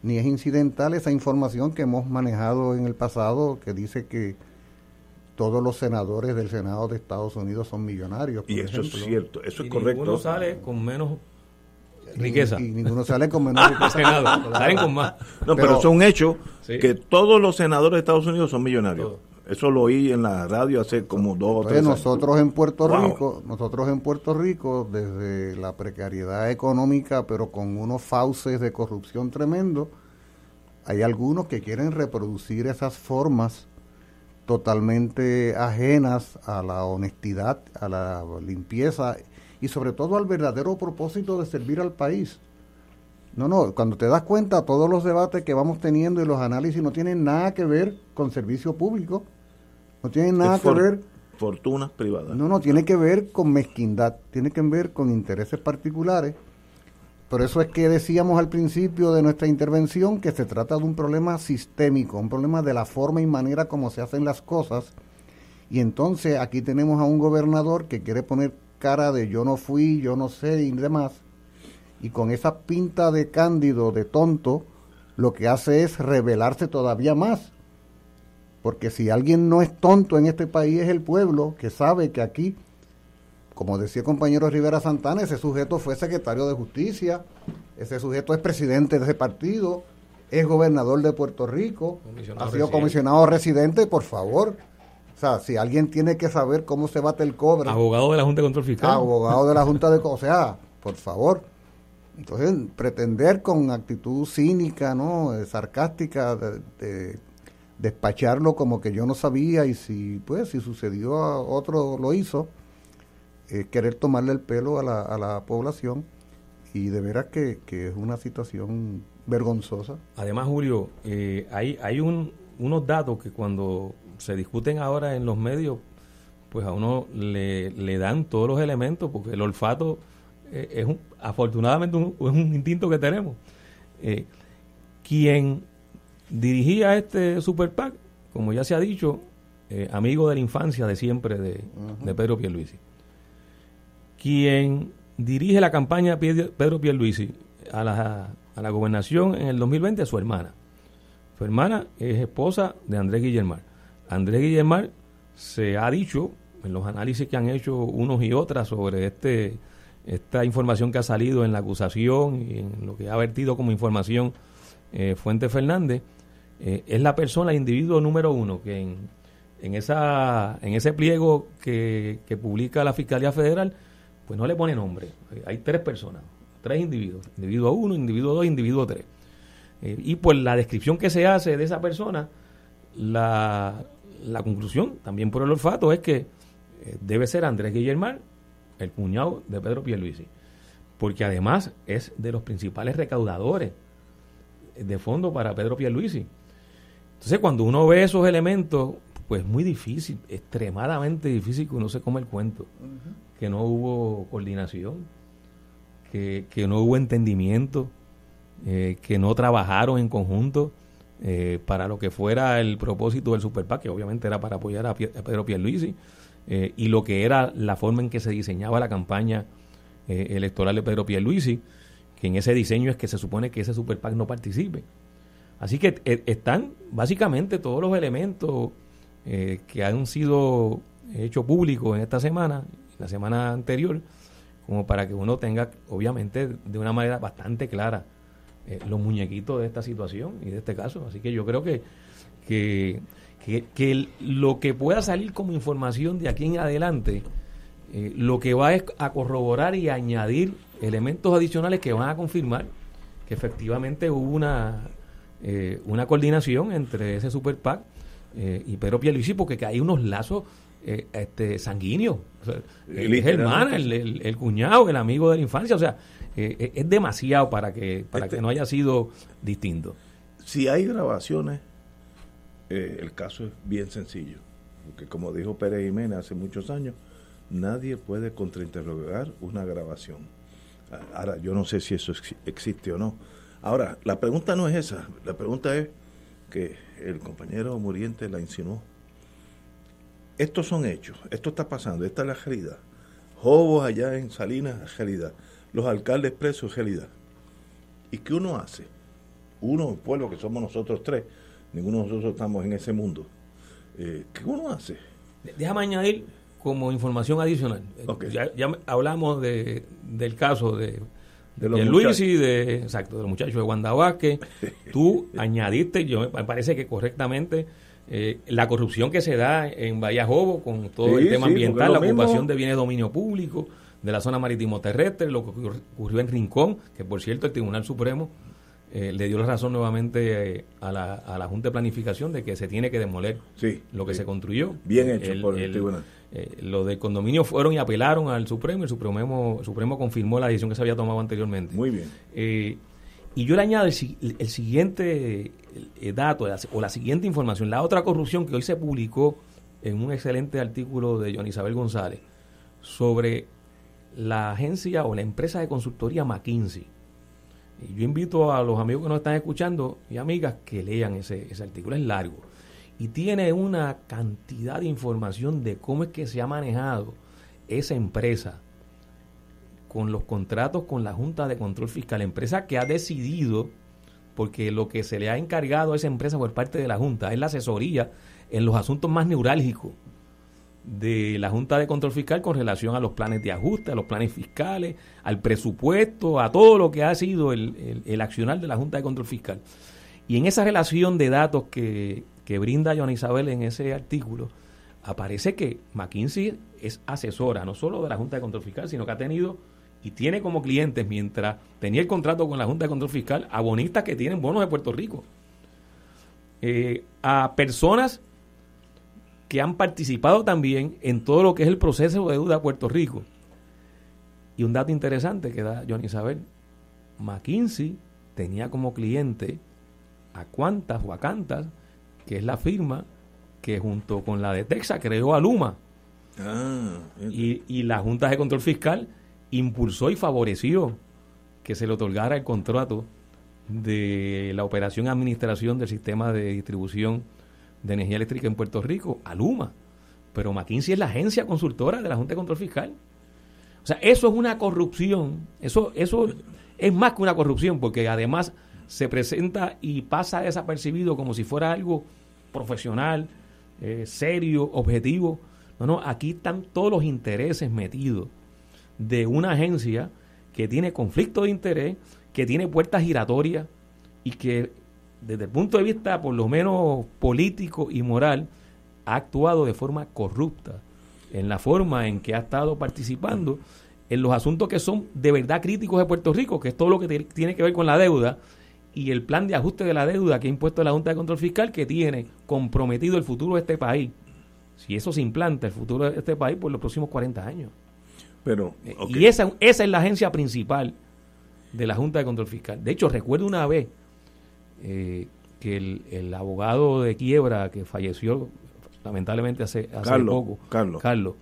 ni es incidental esa información que hemos manejado en el pasado que dice que todos los senadores del Senado de Estados Unidos son millonarios. y eso es cierto, eso es correcto. Ninguno sale con menos riqueza. Y, ninguno sale con menos [laughs] riqueza. salen con más. No, pero, es un hecho que todos los senadores de Estados Unidos son millonarios. Eso lo oí en la radio hace como dos o tres años. Nosotros en Puerto Rico, nosotros en Puerto Rico, desde la precariedad económica, pero con unos fauces de corrupción tremendo, hay algunos que quieren reproducir esas formas totalmente ajenas a la honestidad, a la limpieza y sobre todo al verdadero propósito de servir al país. No, no, cuando te das cuenta, todos los debates que vamos teniendo y los análisis no tienen nada que ver con servicio público no tiene nada que ver. Fortunas privadas. No, no, tiene que ver con mezquindad, tiene que ver con intereses particulares. Por eso es que decíamos al principio de nuestra intervención que se trata de un problema sistémico, un problema de la forma y manera como se hacen las cosas. Y entonces aquí tenemos a un gobernador que quiere poner cara de yo no fui, yo no sé y demás. Y con esa pinta de cándido, de tonto, lo que hace es revelarse todavía más. Porque si alguien no es tonto en este país es el pueblo que sabe que aquí, como decía el compañero Rivera Santana, ese sujeto fue secretario de justicia, ese sujeto es presidente de ese partido, es gobernador de Puerto Rico, ha sido comisionado residente, por favor. O sea, si alguien tiene que saber cómo se bate el cobre. Abogado de la Junta de Control Fiscal. Abogado de la [laughs] Junta de O sea, por favor. Entonces, pretender con actitud cínica, ¿no? Eh, sarcástica, de, despacharlo como que yo no sabía y si, pues, si sucedió a otro lo hizo, querer tomarle el pelo a la, a la población y de veras que, que es una situación vergonzosa. Además, Julio, eh, hay, hay un, unos datos que cuando se discuten ahora en los medios, pues a uno le, le dan todos los elementos, porque el olfato eh, es un, afortunadamente un, es un instinto que tenemos. Eh, quien dirigía este Super PAC, como ya se ha dicho, amigo de la infancia de siempre de, de Pedro Pierluisi. Quien dirige la campaña Pedro Pierluisi a la a la gobernación en el 2020 a su hermana. Su hermana es esposa de Andrés Guillermar. Andrés Guillermar se ha dicho en los análisis que han hecho unos y otras sobre este esta información que ha salido en la acusación y en lo que ha vertido como información eh, Fuente Fernández, eh, es la persona, el individuo número uno que en, en, esa, en ese pliego que, que publica la Fiscalía Federal, pues no le pone nombre. Hay tres personas tres individuos, individuo 1, individuo 2, individuo 3. Eh, y pues la descripción que se hace de esa persona, la, la conclusión, también por el olfato, es que eh, debe ser Andrés Guillermán, el cuñado de Pedro Pierluisi, porque además es de los principales recaudadores de fondo para Pedro Pierluisi. Entonces, cuando uno ve esos elementos, pues muy difícil, extremadamente difícil que uno se come el cuento, que no hubo coordinación, que, no hubo entendimiento, eh, que no trabajaron en conjunto eh, para lo que fuera el propósito del Super que obviamente era para apoyar a, Pedro Pierluisi, eh, y lo que era la forma en que se diseñaba la campaña electoral de Pedro Pierluisi, que en ese diseño es que se supone que ese Super no participe. Así que están básicamente todos los elementos que han sido hechos públicos en esta semana, la semana anterior, como para que uno tenga, obviamente, de una manera bastante clara eh, los muñequitos de esta situación y de este caso. Así que yo creo que, que, que, lo que pueda salir como información de aquí en adelante, eh, lo que va es a corroborar y añadir elementos adicionales que van a confirmar que efectivamente hubo una, eh, una coordinación entre ese Super PAC y Pedro Pierluisi, porque hay unos lazos eh, este, sanguíneo. es hermana, el, el, cuñado, el amigo de la infancia. O sea, eh, eh, es demasiado para que, para este que no haya sido distinto. Si hay grabaciones, el caso es bien sencillo. Porque como dijo Pérez Jiménez hace muchos años, nadie puede contrainterrogar una grabación. Ahora, yo no sé si eso existe o no. Ahora, la pregunta no es esa. La pregunta es que el compañero Muriente la insinuó estos son hechos, esto está pasando, esta es la realidad. Jobos allá en Salinas, realidad. Los alcaldes presos, realidad. ¿Y qué uno hace? Uno, el pueblo que somos nosotros tres, ninguno de nosotros estamos en ese mundo. Eh, ¿Qué uno hace? Déjame añadir como información adicional. Ya, hablamos de, del caso de, de, Luis y de, exacto, de los muchachos de Wanda [laughs] Tú añadiste, yo me parece que correctamente eh, la corrupción que se da en Bahía Jobo con todo el tema ambiental, la ocupación de bienes de dominio público, de la zona marítimo terrestre, lo que ocurrió en Rincón, que por cierto el Tribunal Supremo eh, le dio la razón nuevamente eh, a, la, a, la, Junta de Planificación de que se tiene que demoler lo que se construyó. Bien hecho por el, Tribunal. Los de condominio fueron y apelaron al Supremo, el Supremo, Supremo confirmó la decisión que se había tomado anteriormente. Muy bien. y yo le añado el, el siguiente el dato o la siguiente información, la otra corrupción que hoy se publicó en un excelente artículo de Joan Isabel González sobre la agencia o la empresa de consultoría McKinsey. Y yo invito a los amigos que nos están escuchando y amigas que lean ese, ese artículo, es largo. Y tiene una cantidad de información de cómo es que se ha manejado esa empresa con los contratos con la Junta de Control Fiscal, empresa que ha decidido porque lo que se le ha encargado a esa empresa por parte de la Junta es la asesoría en los asuntos más neurálgicos de la Junta de Control Fiscal con relación a los planes de ajuste, a los planes fiscales, al presupuesto, a todo lo que ha sido el, el, accionar de la Junta de Control Fiscal. Y en esa relación de datos que, que brinda Joana Isabel en ese artículo, aparece que McKinsey es asesora no solo de la Junta de Control Fiscal, sino que ha tenido y tiene como clientes, mientras tenía el contrato con la Junta de Control Fiscal, a bonistas que tienen bonos de Puerto Rico. Eh, a personas que han participado también en todo lo que es el proceso de deuda de Puerto Rico. Y un dato interesante que da Johnny Isabel, McKinsey tenía como cliente a Cuantas o a Cantas, que es la firma que junto con la de Texas creó a Luma. Ah, y, y la Junta de Control Fiscal impulsó y favoreció que se le otorgara el contrato de la operación administración del sistema de distribución de energía eléctrica en Puerto Rico, a Luma. Pero McKinsey es la agencia consultora de la Junta de Control Fiscal. O sea, eso es una corrupción. Eso, eso es más que una corrupción, porque además se presenta y pasa desapercibido como si fuera algo profesional, eh, serio, objetivo. No, no, aquí están todos los intereses metidos de una agencia que tiene conflicto de interés, que tiene puertas giratorias y que desde el punto de vista por lo menos político y moral ha actuado de forma corrupta en la forma en que ha estado participando en los asuntos que son de verdad críticos de Puerto Rico, que es todo lo que tiene que ver con la deuda y el plan de ajuste de la deuda que ha impuesto la Junta de Control Fiscal que tiene comprometido el futuro de este país. Si eso se implanta, el futuro de este país por los próximos 40 años. Pero, eh, Y esa, esa es la agencia principal de la Junta de Control Fiscal. De hecho, recuerdo una vez eh, que el, abogado de quiebra que falleció lamentablemente hace, hace poco, Carlos. Carlos,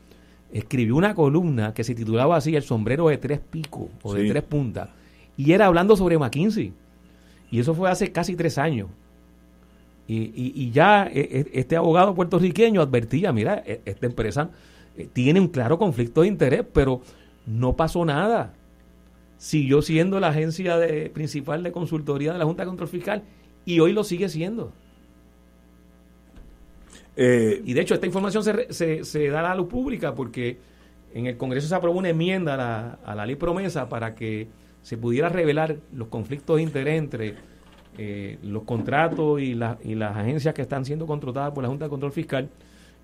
escribió una columna que se titulaba así El sombrero de tres picos o de tres puntas y era hablando sobre McKinsey. Y eso fue hace casi tres años. Y, y, ya e, e, este abogado puertorriqueño advertía, mira, e, esta empresa eh, tiene un claro conflicto de interés, pero no pasó nada siguió siendo la agencia de, principal de consultoría de la Junta de Control Fiscal y hoy lo sigue siendo. Eh, y de hecho esta información se, se, se, da a la luz pública porque en el Congreso se aprobó una enmienda a la, a la ley promesa para que se pudiera revelar los conflictos de interés entre eh, los contratos y, la, y las agencias que están siendo controladas por la Junta de Control Fiscal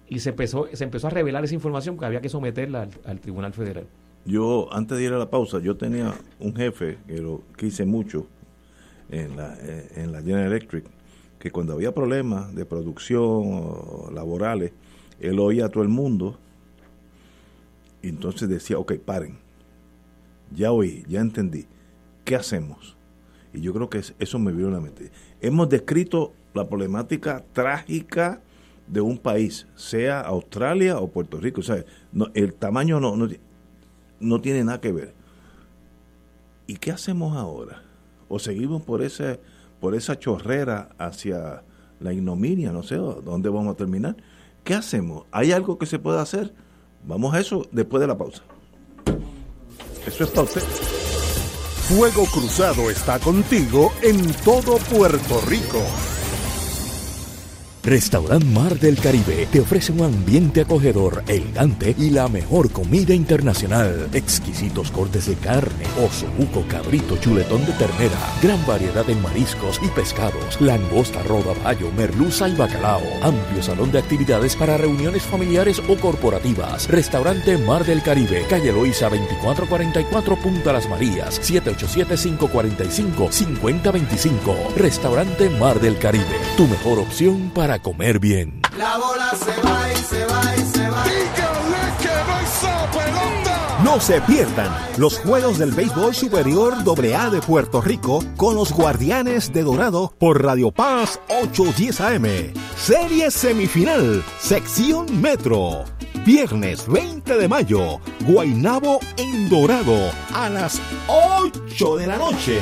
y se empezó, se empezó a revelar esa información que había que someterla al Tribunal Federal. Yo, antes de ir a la pausa, yo tenía un jefe que lo quise mucho en la, eh, en la General Electric, que cuando había problemas de producción laborales, él oía a todo el mundo y entonces decía, ok, paren, ya oí, ya entendí, ¿qué hacemos? Y yo creo que eso me vio en la mente. Hemos descrito la problemática trágica de un país, sea Australia o Puerto Rico. Sea, no, el tamaño no, no no tiene nada que ver. ¿Y qué hacemos ahora? ¿O seguimos por, ese, por esa chorrera hacia la ignominia? No sé dónde vamos a terminar. ¿Qué hacemos? ¿Hay algo que se pueda hacer? Vamos a eso después de la pausa. Eso es para usted. Fuego Cruzado está contigo en todo Puerto Rico. Restaurant Mar del Caribe te ofrece un ambiente acogedor, elegante y la mejor comida internacional. Exquisitos cortes de carne, oso, buco, cabrito, chuletón de ternera, gran variedad de mariscos y pescados, langosta, rodaballo, merluza y bacalao. Amplio salón de actividades para reuniones familiares o corporativas. Restaurante Mar del Caribe, calle Loíza 2444 Punta Las Marías, 787-545-5025. Restaurante Mar del Caribe, tu mejor opción para comer bien. La bola se va y se va y se va. No se pierdan los juegos del béisbol superior AA de Puerto Rico con los Guardianes de Dorado por Radio Paz 810 AM. Serie semifinal, sección Metro. Viernes 20 de mayo, Guainabo en Dorado a las 8 de la noche.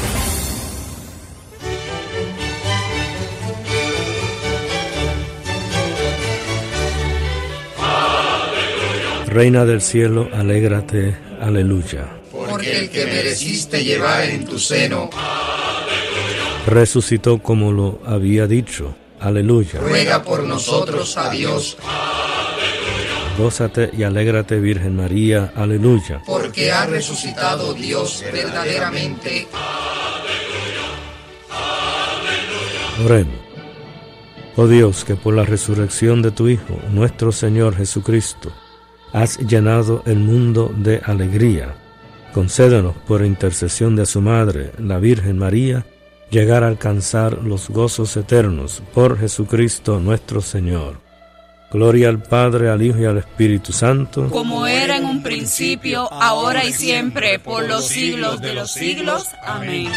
Reina del cielo, alégrate, aleluya. Porque el que mereciste llevar en tu seno, Resucitó como lo había dicho, aleluya. ruega por nosotros a Dios, Gózate y alégrate, Virgen María, aleluya. porque ha resucitado Dios verdaderamente. Oremos. Oh Dios, que por la resurrección de tu Hijo, nuestro Señor Jesucristo, has llenado el mundo de alegría. Concédenos, por intercesión de su Madre, la Virgen María, llegar a alcanzar los gozos eternos por Jesucristo nuestro Señor. Gloria al Padre, al Hijo y al Espíritu Santo. como era en un principio, ahora y siempre, por los siglos de los siglos. Amén.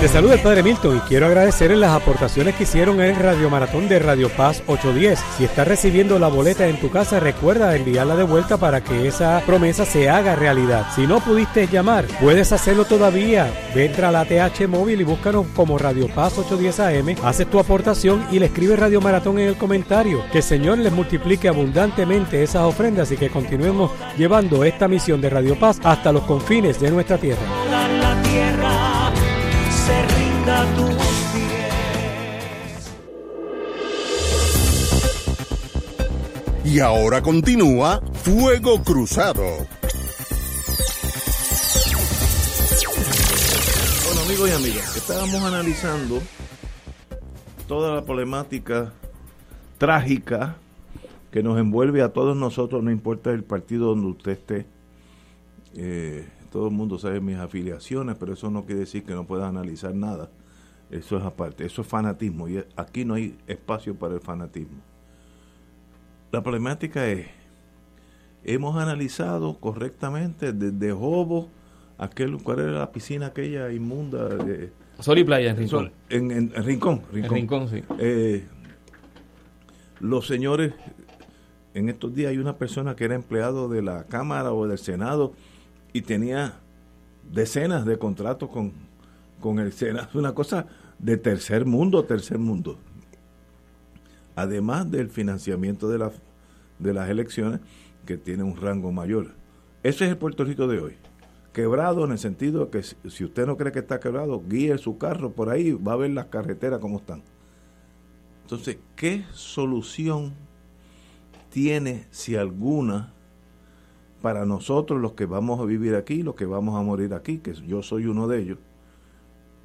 Te saluda el Padre Milton y quiero agradecerles las aportaciones que hicieron en Radio Maratón de Radio Paz 810. Si estás recibiendo la boleta en tu casa, recuerda enviarla de vuelta para que esa promesa se haga realidad. Si no pudiste llamar, puedes hacerlo todavía. Entra a la TH móvil y búscanos como Radio Paz 810 AM, haces tu aportación y le escribes Radio Maratón en el comentario. Que el Señor les multiplique abundantemente esas ofrendas y que continuemos llevando esta misión de Radio Paz hasta los confines de nuestra tierra. Se rinda a tus pies. Y ahora continúa Fuego Cruzado. Bueno, amigos y amigas, estábamos analizando toda la problemática trágica que nos envuelve a todos nosotros, no importa el partido donde usted esté. Eh, todo el mundo sabe mis afiliaciones, pero eso no quiere decir que no pueda analizar nada. Eso es aparte, eso es fanatismo y aquí no hay espacio para el fanatismo. La problemática es, hemos analizado correctamente desde Jobo, aquel, ¿cuál era la piscina aquella inmunda? De, Sol y playa en Rincón. Sol- en, en- en Rincón, En Rincón, sí. Eh, los señores, en estos días hay una persona que era empleado de la Cámara o del Senado y tenía decenas de contratos con, con el Senado, una cosa de tercer mundo, tercer mundo. Además del financiamiento de, las de las elecciones, que tiene un rango mayor. Ese es el Puerto Rico de hoy. Quebrado en el sentido que si si usted no cree que está quebrado, guíe su carro por ahí, va a ver las carreteras como están. Entonces, ¿qué solución tiene, si alguna, para nosotros los que vamos a vivir aquí, los que vamos a morir aquí, que yo soy uno de ellos?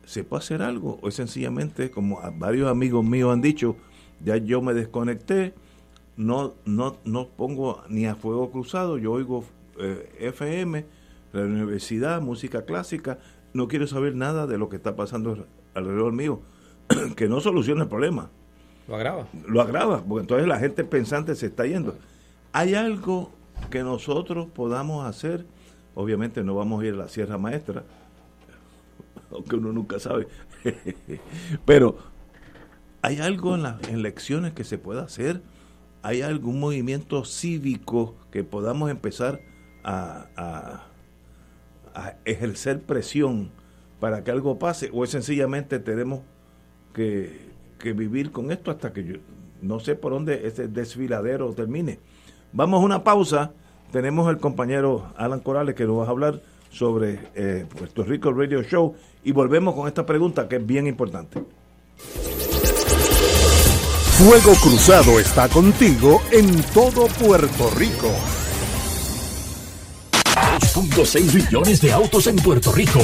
¿Se puede hacer algo? O es sencillamente, como varios amigos míos han dicho, ya yo me desconecté, no, no, no pongo ni a fuego cruzado, yo oigo eh, FM, la universidad, música clásica, no quiero saber nada de lo que está pasando alrededor mío, [clears throat] que no soluciona el problema Lo agrava. lo agrava, porque entonces la gente pensante se está yendo. ¿Hay algo que nosotros podamos hacer? Obviamente no vamos a ir a la Sierra Maestra, [laughs] aunque uno nunca sabe. [laughs] Pero, ¿hay algo en las elecciones que se pueda hacer? ¿Hay algún movimiento cívico que podamos empezar a, a- a ejercer presión para que algo pase? ¿O es sencillamente tenemos que, que vivir con esto hasta que yo no sé por dónde ese desfiladero termine. Vamos a una pausa. Tenemos el compañero Alan Corales que nos va a hablar sobre eh, Puerto Rico Radio Show y volvemos con esta pregunta que es bien importante. Fuego Cruzado está contigo en todo Puerto Rico. 2.6 millones de autos en Puerto Rico.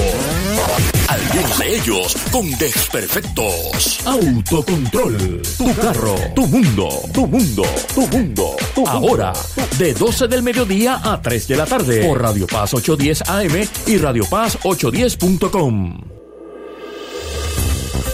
Algunos de ellos con desperfectos. Autocontrol. Tu carro. Tu mundo. Tu mundo. Tu mundo. Tu Ahora, de 12 del mediodía a 3 de la tarde. Por Radio Paz 810 AM y Radio Paz 810.com.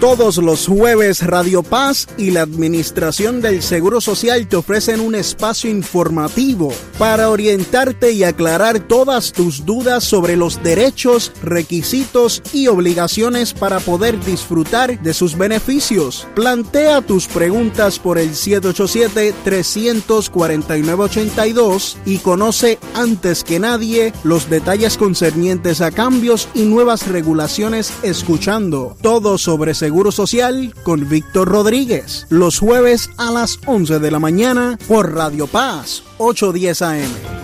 Todos los jueves Radio Paz y la Administración del Seguro Social te ofrecen un espacio informativo para orientarte y aclarar todas tus dudas sobre los derechos, requisitos y obligaciones para poder disfrutar de sus beneficios. Plantea tus preguntas por el 787-349-82 y conoce antes que nadie los detalles concernientes a cambios y nuevas regulaciones escuchando todo sobre Seguro Social con Víctor Rodríguez, los jueves a las 11 de la mañana por Radio Paz, 810 AM.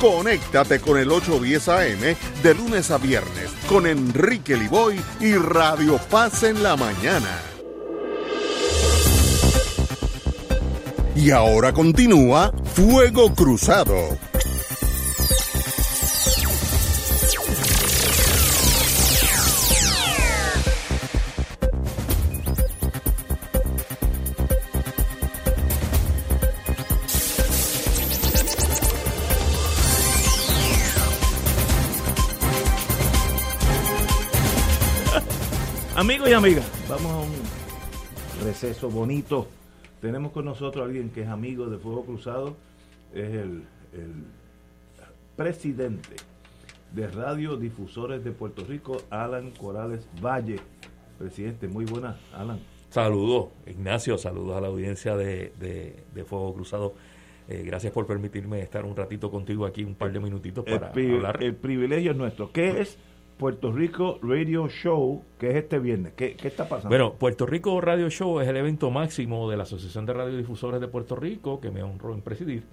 Conéctate con el 810 AM de lunes a viernes con Enrique Liboy y Radio Paz en la mañana. Y ahora continúa Fuego Cruzado. Amigos y amigas, vamos a un receso bonito. Tenemos con nosotros a alguien que es amigo de Fuego Cruzado, es el, el presidente de Radio Difusores de Puerto Rico, Alan Corales Valle. Presidente, muy buenas, Alan. Saludos, Ignacio, saludos a la audiencia de, de, Fuego Cruzado. Eh, gracias por permitirme estar un ratito contigo aquí, un par de minutitos para hablar. El privilegio es nuestro. ¿Qué es Puerto Rico Radio Show, que es este viernes. ¿Qué, está pasando? Bueno, Puerto Rico Radio Show es el evento máximo de la Asociación de Radiodifusores de Puerto Rico, que me honro en presidir,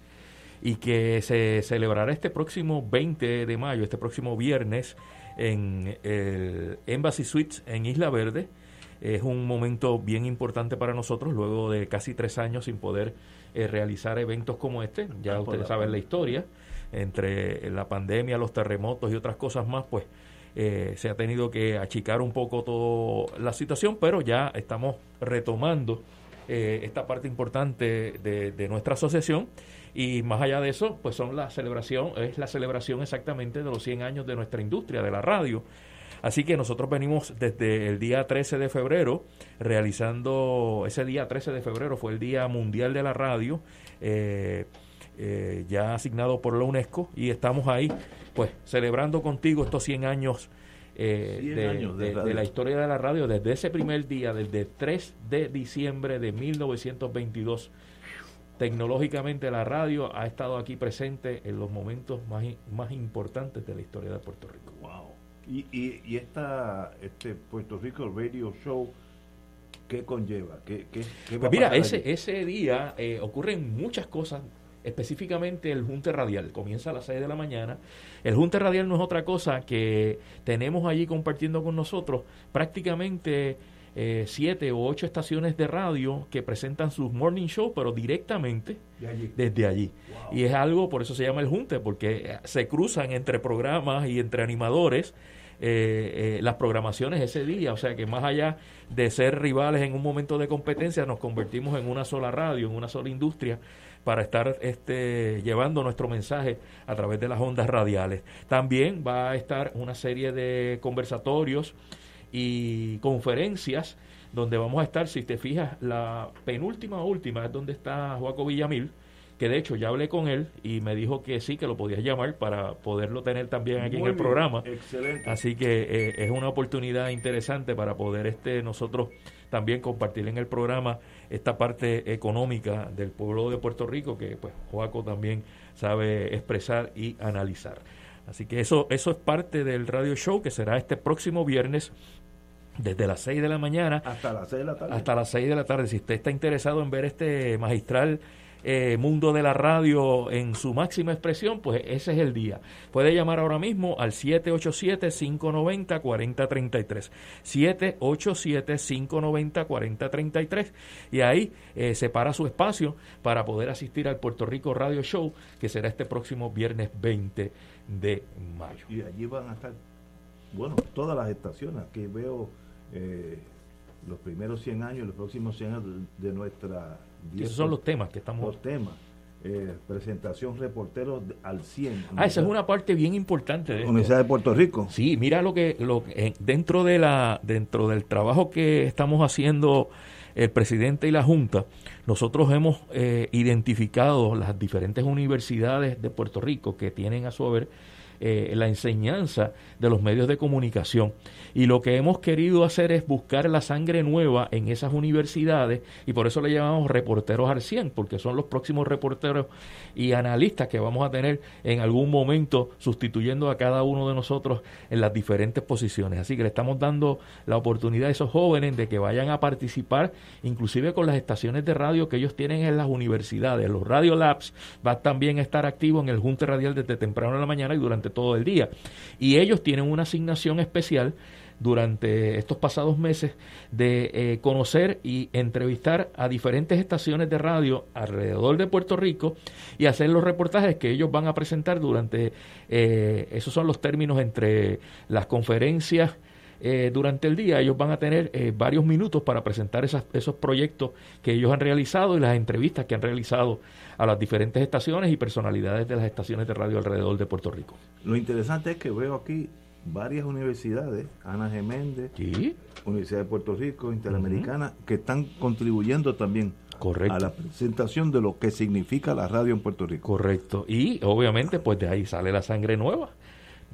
y que se celebrará este próximo 20 de mayo, este próximo viernes, en el Embassy Suites en Isla Verde. Es un momento bien importante para nosotros, luego de casi tres años sin poder eh, realizar eventos como este. Ya ah, ustedes saben la historia, entre la pandemia, los terremotos y otras cosas más, pues eh, se ha tenido que achicar un poco toda la situación, pero ya estamos retomando eh, esta parte importante de, nuestra asociación y más allá de eso, pues son la celebración, es la celebración exactamente de los 100 años de nuestra industria, de la radio. Así que nosotros venimos desde el día 13 de febrero realizando, ese día 13 de febrero fue el Día Mundial de la Radio, eh, ya asignado por la UNESCO, y estamos ahí pues celebrando contigo estos 100 años, eh, de, la historia de la radio desde ese primer día, desde 3 de diciembre de 1922. Tecnológicamente la radio ha estado aquí presente en los momentos más, más importantes de la historia de Puerto Rico. Wow. Y, y, esta, este Puerto Rico Radio Show, ¿qué conlleva? ¿Qué, qué, pues mira, ese, ese día eh, ocurren muchas cosas específicamente el Junte Radial. Comienza a las 6 de la mañana. El Junte Radial no es otra cosa que tenemos allí compartiendo con nosotros prácticamente eh, siete o ocho estaciones de radio que presentan sus morning show, pero directamente desde allí. Y es algo, por eso se llama el Junte, porque se cruzan entre programas y entre animadores. Eh, eh, las programaciones ese día, o sea que más allá de ser rivales en un momento de competencia, nos convertimos en una sola radio, en una sola industria para estar este, llevando nuestro mensaje a través de las ondas radiales. También va a estar una serie de conversatorios y conferencias donde vamos a estar, si te fijas, la penúltima última es donde está Joaco Villamil, que de hecho ya hablé con él y me dijo que sí, que lo podías llamar para poderlo tener también aquí en el programa. Excelente. Así que eh, es una oportunidad interesante para poder este nosotros también compartir en el programa esta parte económica del pueblo de Puerto Rico que pues Joaco también sabe expresar y analizar. Así que eso, eso es parte del radio show que será este próximo viernes desde las 6 de la mañana hasta las 6 de la tarde. Hasta las 6 de la tarde. Si usted está interesado en ver este magistral eh, mundo de la radio en su máxima expresión, pues ese es el día. Puede llamar ahora mismo al 787-590-4033. 787-590-4033 y ahí eh, separa su espacio para poder asistir al Puerto Rico Radio Show que será este próximo viernes 20 de mayo. Y allí van a estar, bueno, todas las estaciones. Aquí veo eh, los primeros 100 años, los próximos 100 años de, nuestra... Esos son los temas que estamos... Los temas. Eh, presentación reporteros al 100. Ah, esa es una parte bien importante de Universidad de Puerto Rico. Sí, mira lo que, lo dentro de la dentro del trabajo que estamos haciendo el presidente y la junta, nosotros hemos eh, identificado las diferentes universidades de Puerto Rico que tienen a su haber eh, la enseñanza de los medios de comunicación. Y lo que hemos querido hacer es buscar la sangre nueva en esas universidades y por eso le llamamos reporteros al 100, porque son los próximos reporteros y analistas que vamos a tener en algún momento sustituyendo a cada uno de nosotros en las diferentes posiciones. Así que le estamos dando la oportunidad a esos jóvenes de que vayan a participar, inclusive con las estaciones de radio que ellos tienen en las universidades. Los Radio Labs van también a estar activos en el Junte Radial desde temprano en la mañana y durante todo el día. Y ellos tienen una asignación especial durante estos pasados meses de eh, conocer y entrevistar a diferentes estaciones de radio alrededor de Puerto Rico y hacer los reportajes que ellos van a presentar durante, eh, esos son los términos entre las conferencias eh, durante el día ellos van a tener varios minutos para presentar esos proyectos que ellos han realizado y las entrevistas que han realizado a las diferentes estaciones y personalidades de las estaciones de radio alrededor de Puerto Rico. Lo interesante es que veo aquí varias universidades, Ana Geméndez, Universidad de Puerto Rico, Interamericana, que están contribuyendo también a la presentación de lo que significa la radio en Puerto Rico. Correcto. Y obviamente pues de ahí sale la sangre nueva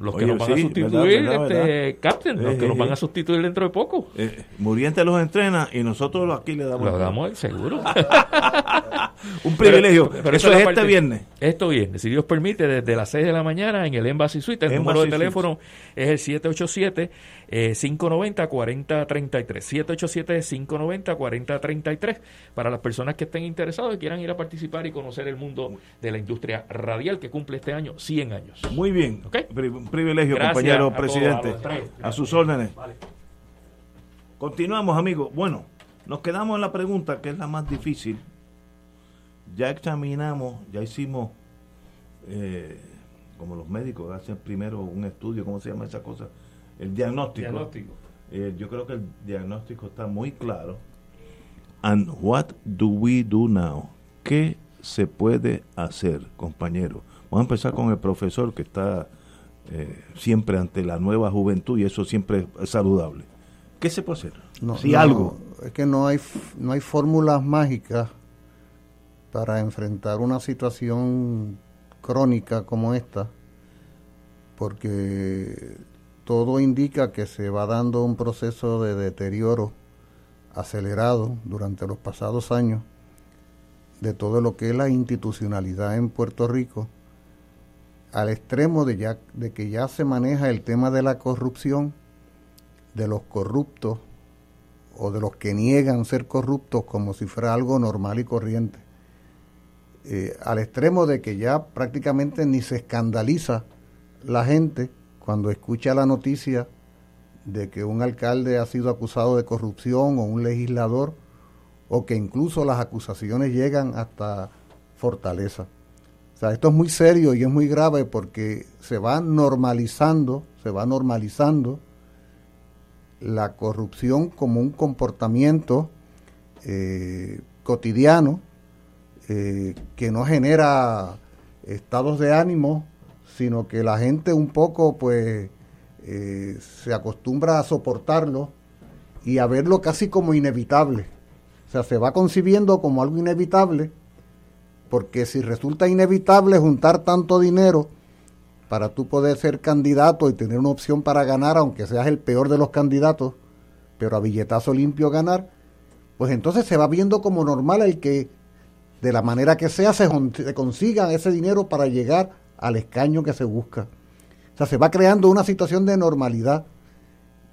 los que nos van a sustituir, este, Captain, los que nos van a sustituir dentro de poco. Eh, Muriente los entrena y nosotros aquí le damos. Lo damos el seguro. [laughs] [laughs] Un privilegio. Pero, eso es este viernes. Esto viernes, si Dios permite, desde las 6 de la mañana en el Embassy Suite. El número de teléfono es el 787 590-4033. 787-590-4033 para las personas que estén interesados y quieran ir a participar y conocer el mundo de la industria radial que cumple este año 100 años. Muy bien. Un privilegio, compañero presidente. A, sus órdenes. Continuamos, amigos. Bueno, nos quedamos en la pregunta que es la más difícil. Ya examinamos, ya hicimos, eh, como los médicos hacen primero un estudio, ¿cómo se llama esa cosa? el diagnóstico. Eh, yo creo que el diagnóstico está muy claro. And what do we do now? ¿Qué se puede hacer, compañero? Vamos a empezar con el profesor que está eh, siempre ante la nueva juventud y eso siempre es saludable. ¿Qué se puede hacer? No, si algo. Es que no hay, no hay fórmulas mágicas para enfrentar una situación crónica como esta, porque todo indica que se va dando un proceso de deterioro acelerado durante los pasados años de todo lo que es la institucionalidad en Puerto Rico, al extremo de, ya, de que ya se maneja el tema de la corrupción, de los corruptos o de los que niegan ser corruptos como si fuera algo normal y corriente, eh, al extremo de que ya prácticamente ni se escandaliza la gente cuando escucha la noticia de que un alcalde ha sido acusado de corrupción o un legislador, o que incluso las acusaciones llegan hasta Fortaleza. Sea, esto es muy serio y es muy grave porque se va normalizando, se va normalizando la corrupción como un comportamiento eh, cotidiano eh, que no genera estados de ánimo sino que la gente un poco pues eh, se acostumbra a soportarlo y a verlo casi como inevitable. O sea, se va concibiendo como algo inevitable, porque si resulta inevitable juntar tanto dinero para tú poder ser candidato y tener una opción para ganar, aunque seas el peor de los candidatos, pero a billetazo limpio ganar, pues entonces se va viendo como normal el que de la manera que sea se, consiga ese dinero para llegar al escaño que se busca. O sea, se va creando una situación de normalidad.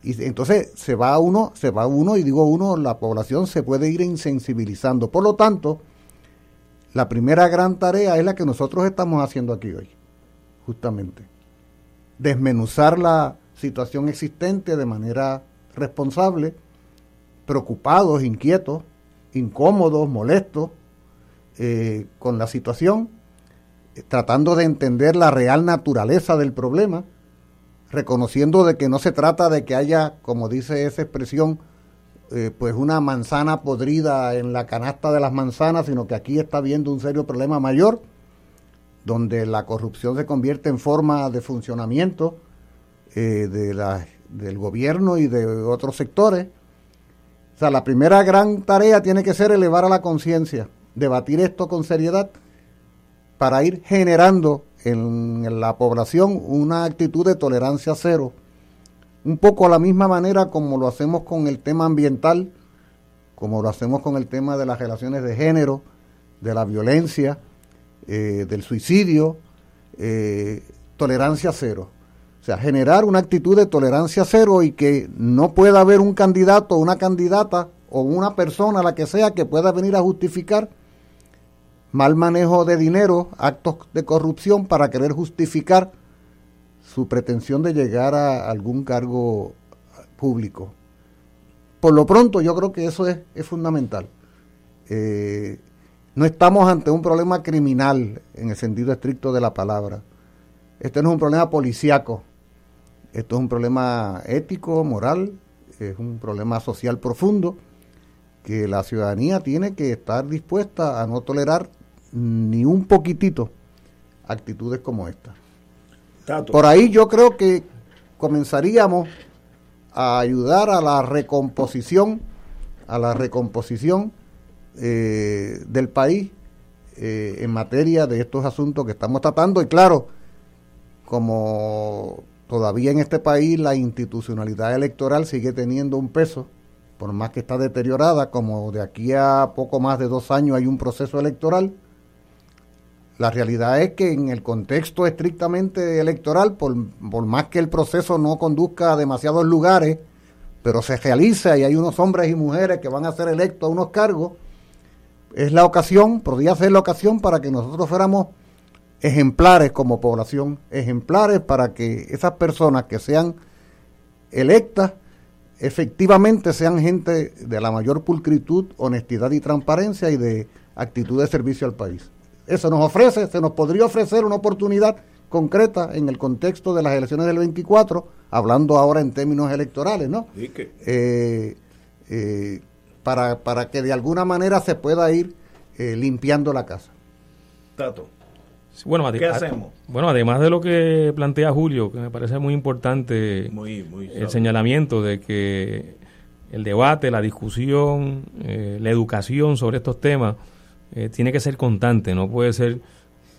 Y entonces se va uno, se va uno, y digo uno, la población se puede ir insensibilizando. Por lo tanto, la primera gran tarea es la que nosotros estamos haciendo aquí hoy, justamente. Desmenuzar la situación existente de manera responsable, preocupados, inquietos, incómodos, molestos eh, con la situación, eh, tratando de entender la real naturaleza del problema, reconociendo de que no se trata de que haya, como dice esa expresión, eh, pues una manzana podrida en la canasta de las manzanas, sino que aquí está habiendo un serio problema mayor, donde la corrupción se convierte en forma de funcionamiento de la, del gobierno y de otros sectores. O sea, la primera gran tarea tiene que ser elevar a la conciencia, debatir esto con seriedad para ir generando en la población una actitud de tolerancia cero, un poco a la misma manera como lo hacemos con el tema ambiental, como lo hacemos con el tema de las relaciones de género, de la violencia, eh, del suicidio, eh, tolerancia cero. O sea, generar una actitud de tolerancia cero y que no pueda haber un candidato una candidata o una persona, la que sea, que pueda venir a justificar mal manejo de dinero, actos de corrupción para querer justificar su pretensión de llegar a algún cargo público. Por lo pronto yo creo que eso es, fundamental. Eh, no estamos ante un problema criminal en el sentido estricto de la palabra. Este no es un problema policíaco. Esto es un problema ético, moral, es un problema social profundo que la ciudadanía tiene que estar dispuesta a no tolerar ni un poquitito actitudes como esta. Por ahí yo creo que comenzaríamos a ayudar a la recomposición, a la recomposición eh, del país eh, en materia de estos asuntos que estamos tratando. Y claro, como todavía en este país la institucionalidad electoral sigue teniendo un peso, por más que está deteriorada, como de aquí a poco más de dos años hay un proceso electoral, la realidad es que en el contexto estrictamente electoral, por, más que el proceso no conduzca a demasiados lugares, pero se realiza y hay unos hombres y mujeres que van a ser electos a unos cargos, es la ocasión, podría ser la ocasión para que nosotros fuéramos ejemplares como población, ejemplares para que esas personas que sean electas efectivamente sean gente de la mayor pulcritud, honestidad y transparencia y de actitud de servicio al país. Eso nos ofrece, se nos podría ofrecer una oportunidad concreta en el contexto de las elecciones del 24, hablando ahora en términos electorales, ¿no? Eh, eh, para, para que de alguna manera se pueda ir eh, limpiando la casa. Tato. Bueno, ¿Qué hacemos? Bueno, además de lo que plantea Julio, que me parece muy importante el señalamiento de que el debate, la discusión, la educación sobre estos temas eh, tiene que ser constante, no puede ser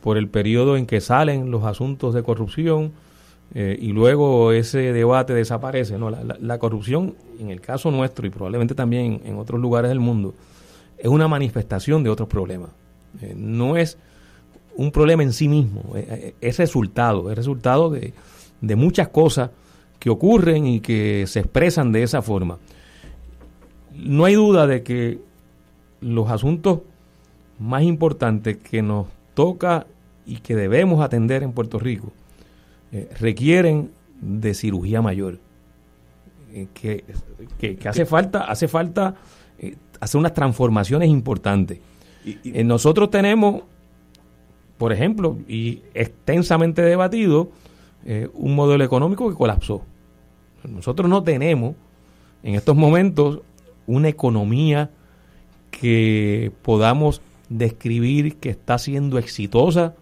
por el periodo en que salen los asuntos de corrupción eh, y luego ese debate desaparece. No, la, corrupción, en el caso nuestro y probablemente también en otros lugares del mundo, es una manifestación de otros problemas. Eh, no es un problema en sí mismo, es resultado, es resultado de, de muchas cosas que ocurren y que se expresan de esa forma. No hay duda de que los asuntos más importante que nos toca y que debemos atender en Puerto Rico eh, requieren de cirugía mayor. Eh, que, hace falta, hace falta eh, hacer unas transformaciones importantes. Y, nosotros tenemos, por ejemplo, y extensamente debatido, un modelo económico que colapsó. Nosotros no tenemos en estos momentos una economía que podamos describir que está siendo exitosa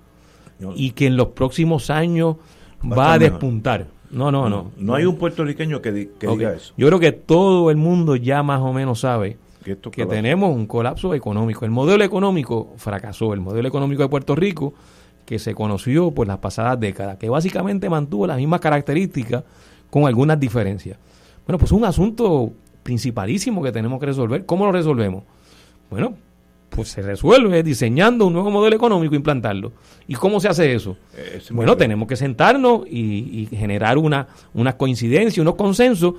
y que en los próximos años va, a, despuntar. No, no, no, no. hay un puertorriqueño que, diga eso. Yo creo que todo el mundo ya más o menos sabe que, tenemos un colapso económico. El modelo económico fracasó. El modelo económico de Puerto Rico, que se conoció por las pasadas décadas, que básicamente mantuvo las mismas características con algunas diferencias. Bueno, pues un asunto principalísimo que tenemos que resolver. ¿Cómo lo resolvemos? Bueno, Pues se resuelve diseñando un nuevo modelo económico e implantarlo. ¿Y cómo se hace eso? bueno, tenemos que sentarnos y, generar una, una coincidencia, unos consensos,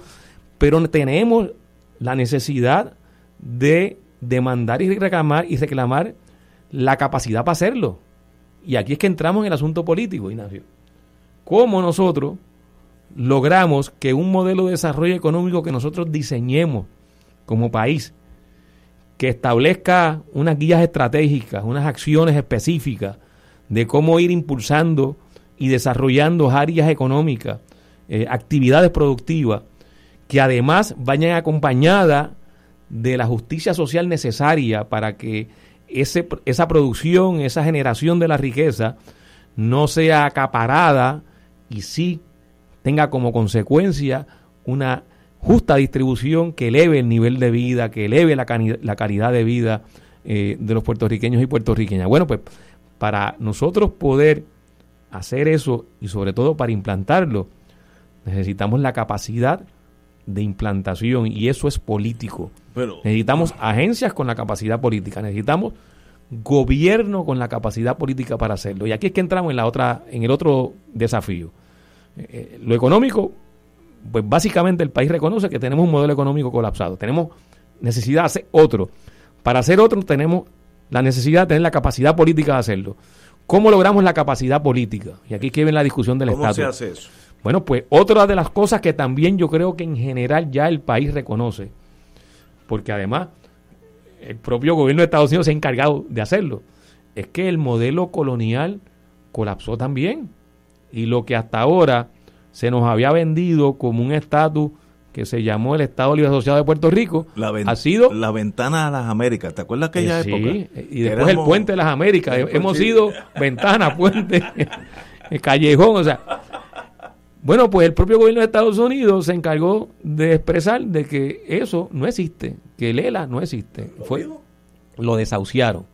pero tenemos la necesidad de demandar y reclamar y reclamar la capacidad para hacerlo. Y aquí es que entramos en el asunto político, Ignacio. ¿Cómo nosotros logramos que un modelo de desarrollo económico que nosotros diseñemos como país, que establezca unas guías estratégicas, unas acciones específicas de cómo ir impulsando y desarrollando áreas económicas, eh, actividades productivas, que además vayan acompañadas de la justicia social necesaria para que ese, esa producción, esa generación de la riqueza no sea acaparada y sí tenga como consecuencia una justa distribución que eleve el nivel de vida, que eleve la, la calidad de vida eh, de los puertorriqueños y puertorriqueñas. Bueno, pues para nosotros poder hacer eso y sobre todo para implantarlo, necesitamos la capacidad de implantación y eso es político. necesitamos agencias con la capacidad política, necesitamos gobierno con la capacidad política para hacerlo. Y aquí es que entramos en la otra en el otro desafío. Eh, eh, lo económico, pues básicamente el país reconoce que tenemos un modelo económico colapsado. Tenemos necesidad de hacer otro. Para hacer otro tenemos la necesidad de tener la capacidad política de hacerlo. ¿Cómo logramos la capacidad política? Y aquí que ven la discusión del Estado. ¿Cómo se hace eso? Bueno, pues otra de las cosas que también yo creo que en general ya el país reconoce, porque además el propio gobierno de Estados Unidos se ha encargado de hacerlo, es que el modelo colonial colapsó también. Y lo que hasta ahora se nos había vendido como un estatus que se llamó el Estado Libre Asociado de Puerto Rico, ha sido la ventana a las Américas. ¿Te acuerdas aquella sí, época? Y después el puente de las Américas. Hemos sido ventana, [laughs] puente, [laughs] callejón, o sea, bueno, pues el propio gobierno de Estados Unidos se encargó de expresar de que eso no existe, que el ELA no existe. Fue, lo desahuciaron.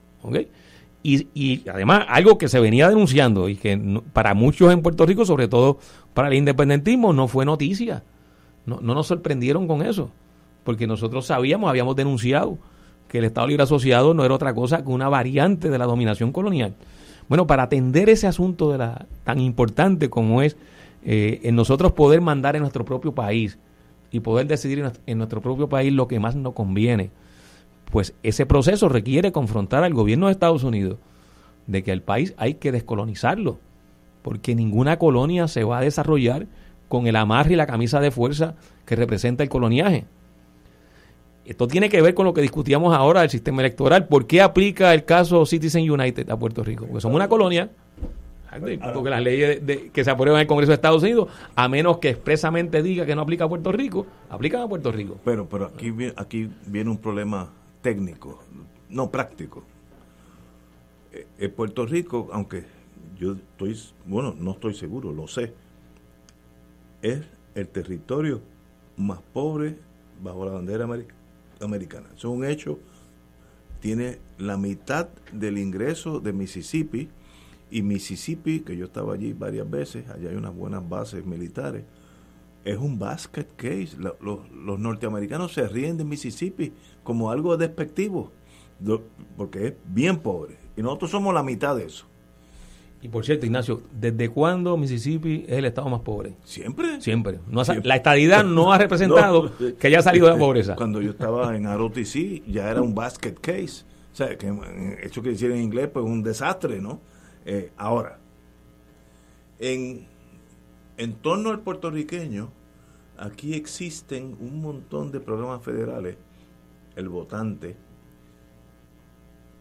Y, y, además algo que se venía denunciando y que para muchos en Puerto Rico, sobre todo para el independentismo, no fue noticia. No, no nos sorprendieron con eso, porque nosotros sabíamos, habíamos denunciado que el Estado Libre Asociado no era otra cosa que una variante de la dominación colonial. Bueno, para atender ese asunto de la, tan importante como es eh, en nosotros poder mandar en nuestro propio país y poder decidir en nuestro propio país lo que más nos conviene, pues ese proceso requiere confrontar al gobierno de Estados Unidos de que el país hay que descolonizarlo, porque ninguna colonia se va a desarrollar con el amarre y la camisa de fuerza que representa el coloniaje. Esto tiene que ver con lo que discutíamos ahora del sistema electoral. ¿Por qué aplica el caso Citizen United a Puerto Rico? Porque somos una colonia porque las leyes que se aprueban en el Congreso de Estados Unidos, a menos que expresamente diga que no aplica a Puerto Rico, aplican a Puerto Rico. Pero, pero aquí, aquí viene un problema técnico, no práctico. Eh, en Puerto Rico, aunque yo estoy, bueno, no estoy seguro, lo sé, es el territorio más pobre bajo la bandera americana. Es un hecho. Tiene la mitad del ingreso de Mississippi, y Mississippi, que yo estaba allí varias veces, allá hay unas buenas bases militares, es un basket case. Los, norteamericanos se ríen de Mississippi como algo despectivo, porque es bien pobre. Y nosotros somos la mitad de eso. Y por cierto, Ignacio, ¿desde cuándo Mississippi es el estado más pobre? Siempre. Siempre. La estadidad no ha representado [laughs] que haya salido de la pobreza. Cuando yo estaba en ROTC ya era un basket case. O sea, que hecho que decir en inglés, pues un desastre, ¿no? Eh, ahora, en, en torno al puertorriqueño, aquí existen un montón de programas federales, el votante,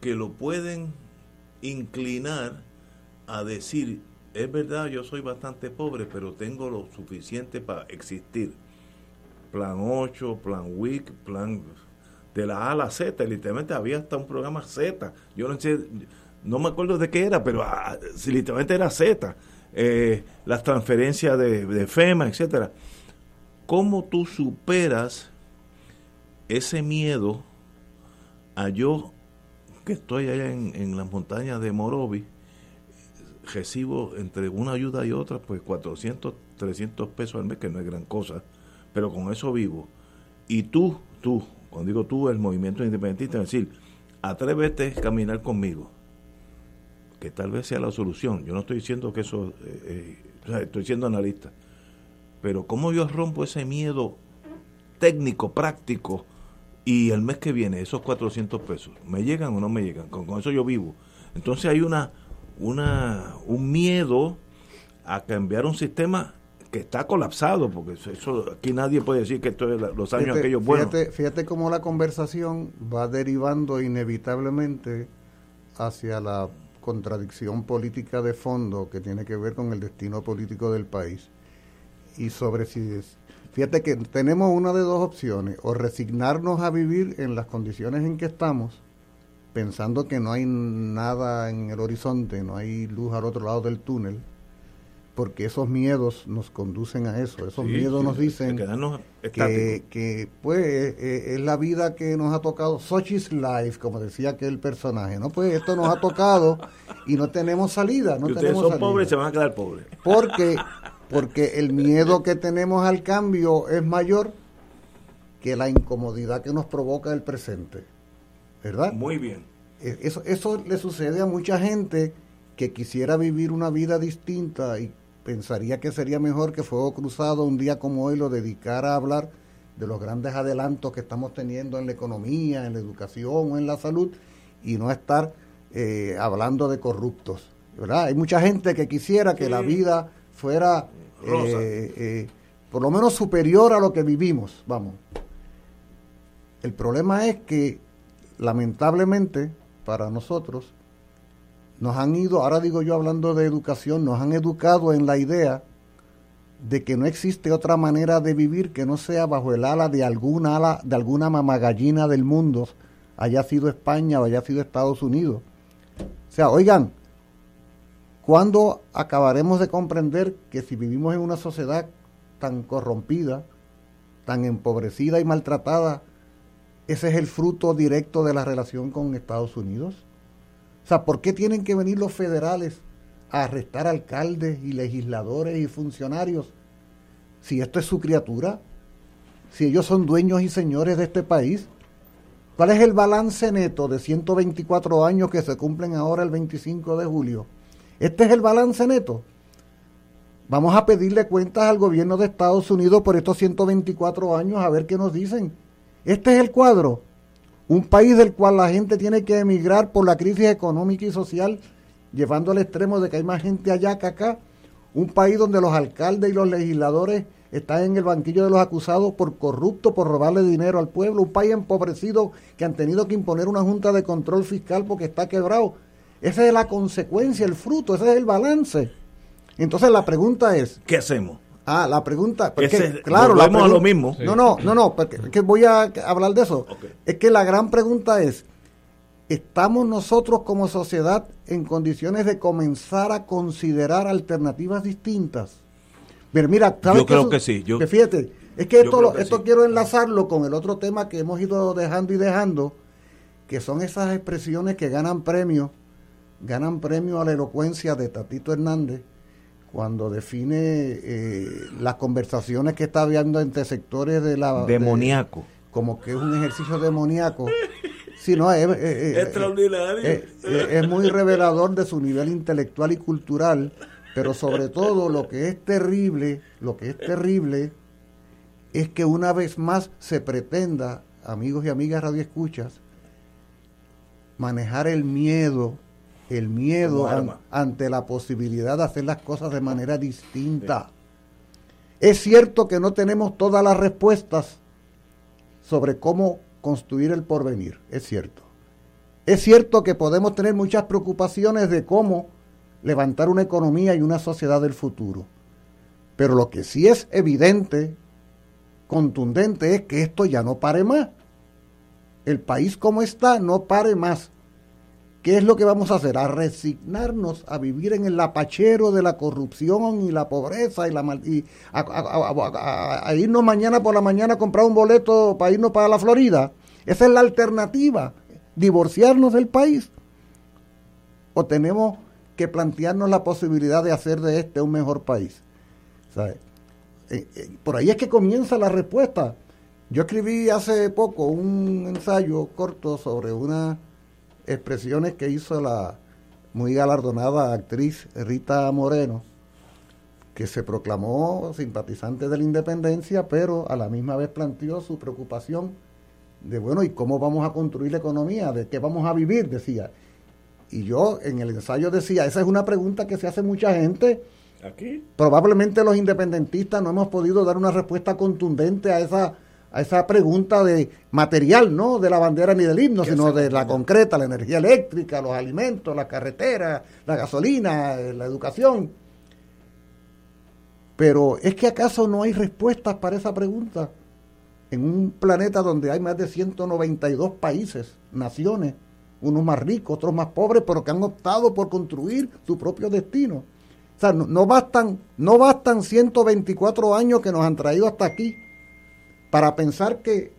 que lo pueden inclinar a decir, es verdad, yo soy bastante pobre, pero tengo lo suficiente para existir. Plan 8, plan WIC, plan de la A a la Z, literalmente había hasta un programa Z. Yo no sé, no me acuerdo de qué era, pero ah, literalmente era Z, eh, las transferencias de, FEMA, etcétera. ¿Cómo tú superas ese miedo a yo, que estoy allá en, las montañas de Morovi, recibo entre una ayuda y otra, pues 400, 300 pesos al mes, que no es gran cosa, pero con eso vivo. Y tú, tú, cuando digo tú, el movimiento independentista, es decir, atrévete a caminar conmigo, que tal vez sea la solución. Yo no estoy diciendo que eso, eh, eh, estoy siendo analista, pero ¿cómo yo rompo ese miedo técnico, práctico, y el mes que viene esos 400 pesos, ¿me llegan o no me llegan? Con, con eso yo vivo. Entonces hay una, una, un miedo a cambiar un sistema que está colapsado, porque eso, aquí nadie puede decir que esto es los años fíjate, aquellos buenos. Fíjate, fíjate cómo la conversación va derivando inevitablemente hacia la contradicción política de fondo que tiene que ver con el destino político del país. Y sobre si fíjate que tenemos una de dos opciones, o resignarnos a vivir en las condiciones en que estamos, pensando que no hay nada en el horizonte, no hay luz al otro lado del túnel, porque esos miedos nos conducen a eso. Esos Sí, miedos sí, nos dicen que, que, pues eh, eh, es la vida que nos ha tocado. Such is life, como decía aquel personaje. No, pues esto nos ha tocado y no tenemos salida. No ustedes tenemos son salida. pobres, se van a quedar pobres. Porque, porque el miedo que tenemos al cambio es mayor que la incomodidad que nos provoca el presente. ¿Verdad? Muy bien. Eh, Eso, eso le sucede a mucha gente que quisiera vivir una vida distinta y pensaría que sería mejor que Fuego Cruzado un día como hoy lo dedicara a hablar de los grandes adelantos que estamos teniendo en la economía, en la educación o en la salud y no estar eh, hablando de corruptos. ¿verdad? Hay mucha gente que quisiera que Sí. la vida fuera eh, eh, por lo menos superior a lo que vivimos. Vamos. El problema es que lamentablemente para nosotros nos han ido, ahora digo yo hablando de educación, nos han educado en la idea de que no existe otra manera de vivir que no sea bajo el ala de alguna ala, de alguna mamagallina del mundo, haya sido España o haya sido Estados Unidos. O sea, oigan, ¿cuándo acabaremos de comprender que si vivimos en una sociedad tan corrompida, tan empobrecida y maltratada, ese es el fruto directo de la relación con Estados Unidos? O sea, ¿por qué tienen que venir los federales a arrestar alcaldes y legisladores y funcionarios si esto es su criatura? Si ellos son dueños y señores de este país. ¿Cuál es el balance neto de 124 años que se cumplen ahora el 25 de julio? Este es el balance neto. Vamos a pedirle cuentas al gobierno de Estados Unidos por estos 124 años a ver qué nos dicen. Este es el cuadro. Un país del cual la gente tiene que emigrar por la crisis económica y social, llevando al extremo de que hay más gente allá que acá. Un país donde los alcaldes y los legisladores están en el banquillo de los acusados por corrupto, por robarle dinero al pueblo. Un país empobrecido que han tenido que imponer una junta de control fiscal porque está quebrado. Esa es la consecuencia, el fruto, ese es el balance. Entonces la pregunta es, ¿Qué hacemos? Ah, la pregunta, porque, Ese- claro, la a lo mismo. No, no, no, no, porque es que voy a hablar de eso. Es que la gran pregunta es, ¿estamos nosotros como sociedad en condiciones de comenzar a considerar alternativas distintas? Pero mira, ¿sabes Yo qué creo su- que sí, yo- que fíjate, es que yo esto, lo- que esto sí. quiero enlazarlo con el otro tema que hemos ido dejando y dejando, que son esas expresiones que ganan premio, ganan premio a la elocuencia de Tatito Hernández cuando define eh, las conversaciones que está habiendo entre sectores de la... de- Demoníaco. como que es un ejercicio demoníaco. Sí, no, es, es- es- Extraordinario. es- es- es muy revelador de su nivel intelectual y cultural, pero sobre todo lo que es terrible, lo que es terrible es que una vez más se pretenda, amigos y amigas radioescuchas, manejar el miedo, el miedo an- ante la posibilidad de hacer las cosas de manera distinta. Es cierto que no tenemos todas las respuestas sobre cómo construir el porvenir, es cierto. Es cierto que podemos tener muchas preocupaciones de cómo levantar una economía y una sociedad del futuro. Pero lo que sí es evidente, contundente, es que esto ya no pare más. El país como está no pare más. ¿Qué es lo que vamos a hacer? A resignarnos a vivir en el lapachero de la corrupción y la pobreza y la mal- y a, irnos mañana por la mañana a comprar un boleto para irnos para la Florida. Esa es la alternativa, divorciarnos del país. O tenemos que plantearnos la posibilidad de hacer de este un mejor país. ¿Sabe? Eh, eh, por ahí es que comienza la respuesta. Yo escribí hace poco un ensayo corto sobre una expresiones que hizo la muy galardonada actriz Rita Moreno, que se proclamó simpatizante de la independencia, pero a la misma vez planteó su preocupación de, bueno, ¿y cómo vamos a construir la economía? ¿De qué vamos a vivir? Decía. Y yo en el ensayo decía, esa es una pregunta que se hace mucha gente. Aquí. Probablemente los independentistas no hemos podido dar una respuesta contundente a esa a esa pregunta de material, no de la bandera ni del himno, sino de la concreta, la energía eléctrica, los alimentos, la carretera, la gasolina, eh, la educación. Pero es que acaso no hay respuestas para esa pregunta en un planeta donde hay más de 192 países, naciones, unos más ricos, otros más pobres, pero que han optado por construir su propio destino. O sea, no, no bastan, no bastan 124 años que nos han traído hasta aquí para pensar que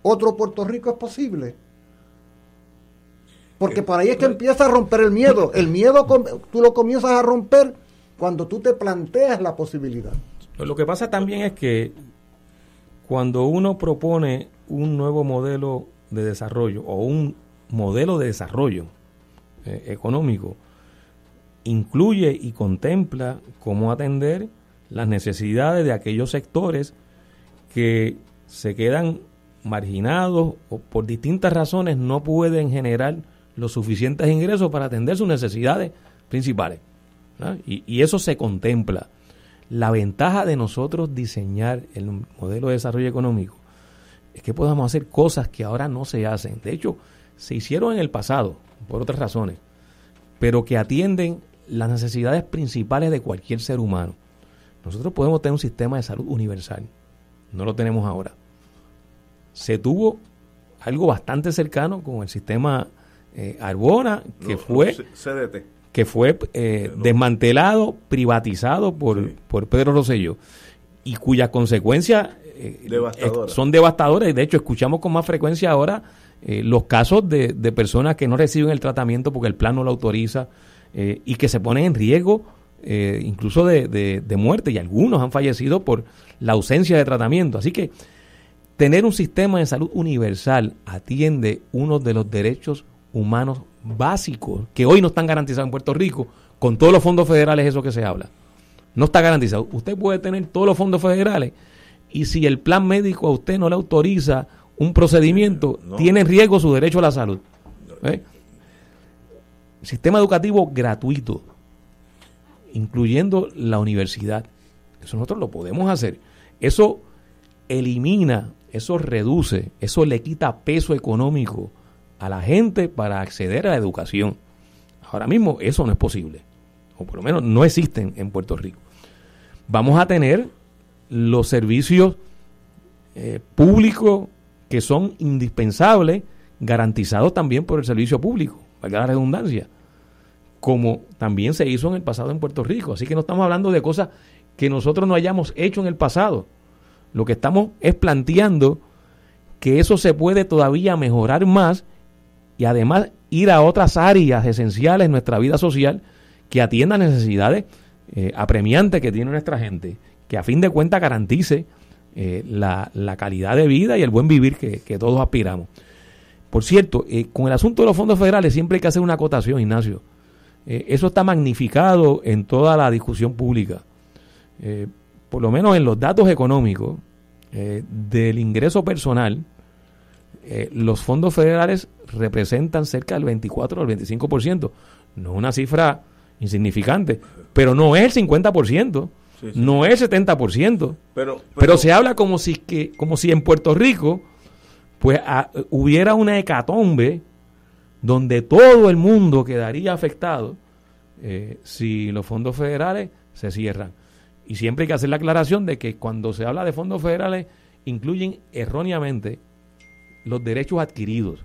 otro Puerto Rico es posible. Porque por ahí es que empieza a romper el miedo. El miedo tú lo comienzas a romper cuando tú te planteas la posibilidad. Lo que pasa también es que cuando uno propone un nuevo modelo de desarrollo o un modelo de desarrollo eh, económico, incluye y contempla cómo atender las necesidades de aquellos sectores que se quedan marginados o por distintas razones no pueden generar los suficientes ingresos para atender sus necesidades principales. Y, y, eso se contempla. La ventaja de nosotros diseñar el modelo de desarrollo económico es que podamos hacer cosas que ahora no se hacen. De hecho, se hicieron en el pasado, por otras razones, pero que atienden las necesidades principales de cualquier ser humano. Nosotros podemos tener un sistema de salud universal no lo tenemos ahora. Se tuvo algo bastante cercano con el sistema eh, Arbona, que fue que fue eh, desmantelado, privatizado por, por Pedro Rosselló y cuyas consecuencias eh, son devastadoras. Y de hecho, escuchamos con más frecuencia ahora los casos de, de, personas que no reciben el tratamiento porque el plan no lo autoriza y que se ponen en riesgo incluso de, de, muerte. Y algunos han fallecido por la ausencia de tratamiento. Así que tener un sistema de salud universal atiende uno de los derechos humanos básicos que hoy no están garantizados en Puerto Rico con todos los fondos federales, eso que se habla. No está garantizado. Usted puede tener todos los fondos federales y si el plan médico a usted no le autoriza un procedimiento, tiene en riesgo su derecho a la salud. ¿Eh? Sistema educativo gratuito, incluyendo la universidad. Eso nosotros lo podemos hacer. Eso elimina, eso reduce, eso le quita peso económico a la gente para acceder a la educación. Ahora mismo eso no es posible, o por lo menos no existen en Puerto Rico. Vamos a tener los servicios eh, públicos que son indispensables, garantizados también por el servicio público, valga la redundancia, como también se hizo en el pasado en Puerto Rico. Así que no estamos hablando de cosas que nosotros no hayamos hecho en el pasado. Lo que estamos es planteando que eso se puede todavía mejorar más y además ir a otras áreas esenciales en nuestra vida social que atiendan necesidades eh, apremiantes que tiene nuestra gente, que a fin de cuentas garantice eh, la, calidad de vida y el buen vivir que, todos aspiramos. Por cierto, eh, con el asunto de los fondos federales siempre hay que hacer una acotación, Ignacio. Eso está magnificado en toda la discusión pública. Eh, por lo menos en los datos económicos eh, del ingreso personal, eh, los fondos federales representan cerca del 24 al 25%. No es una cifra insignificante, pero no es el 50%, no es el 70%. Pero, pero, se habla como si, que, como si en Puerto Rico pues hubiera una hecatombe donde todo el mundo quedaría afectado si los fondos federales se cierran. Y siempre hay que hacer la aclaración de que cuando se habla de fondos federales, incluyen erróneamente los derechos adquiridos.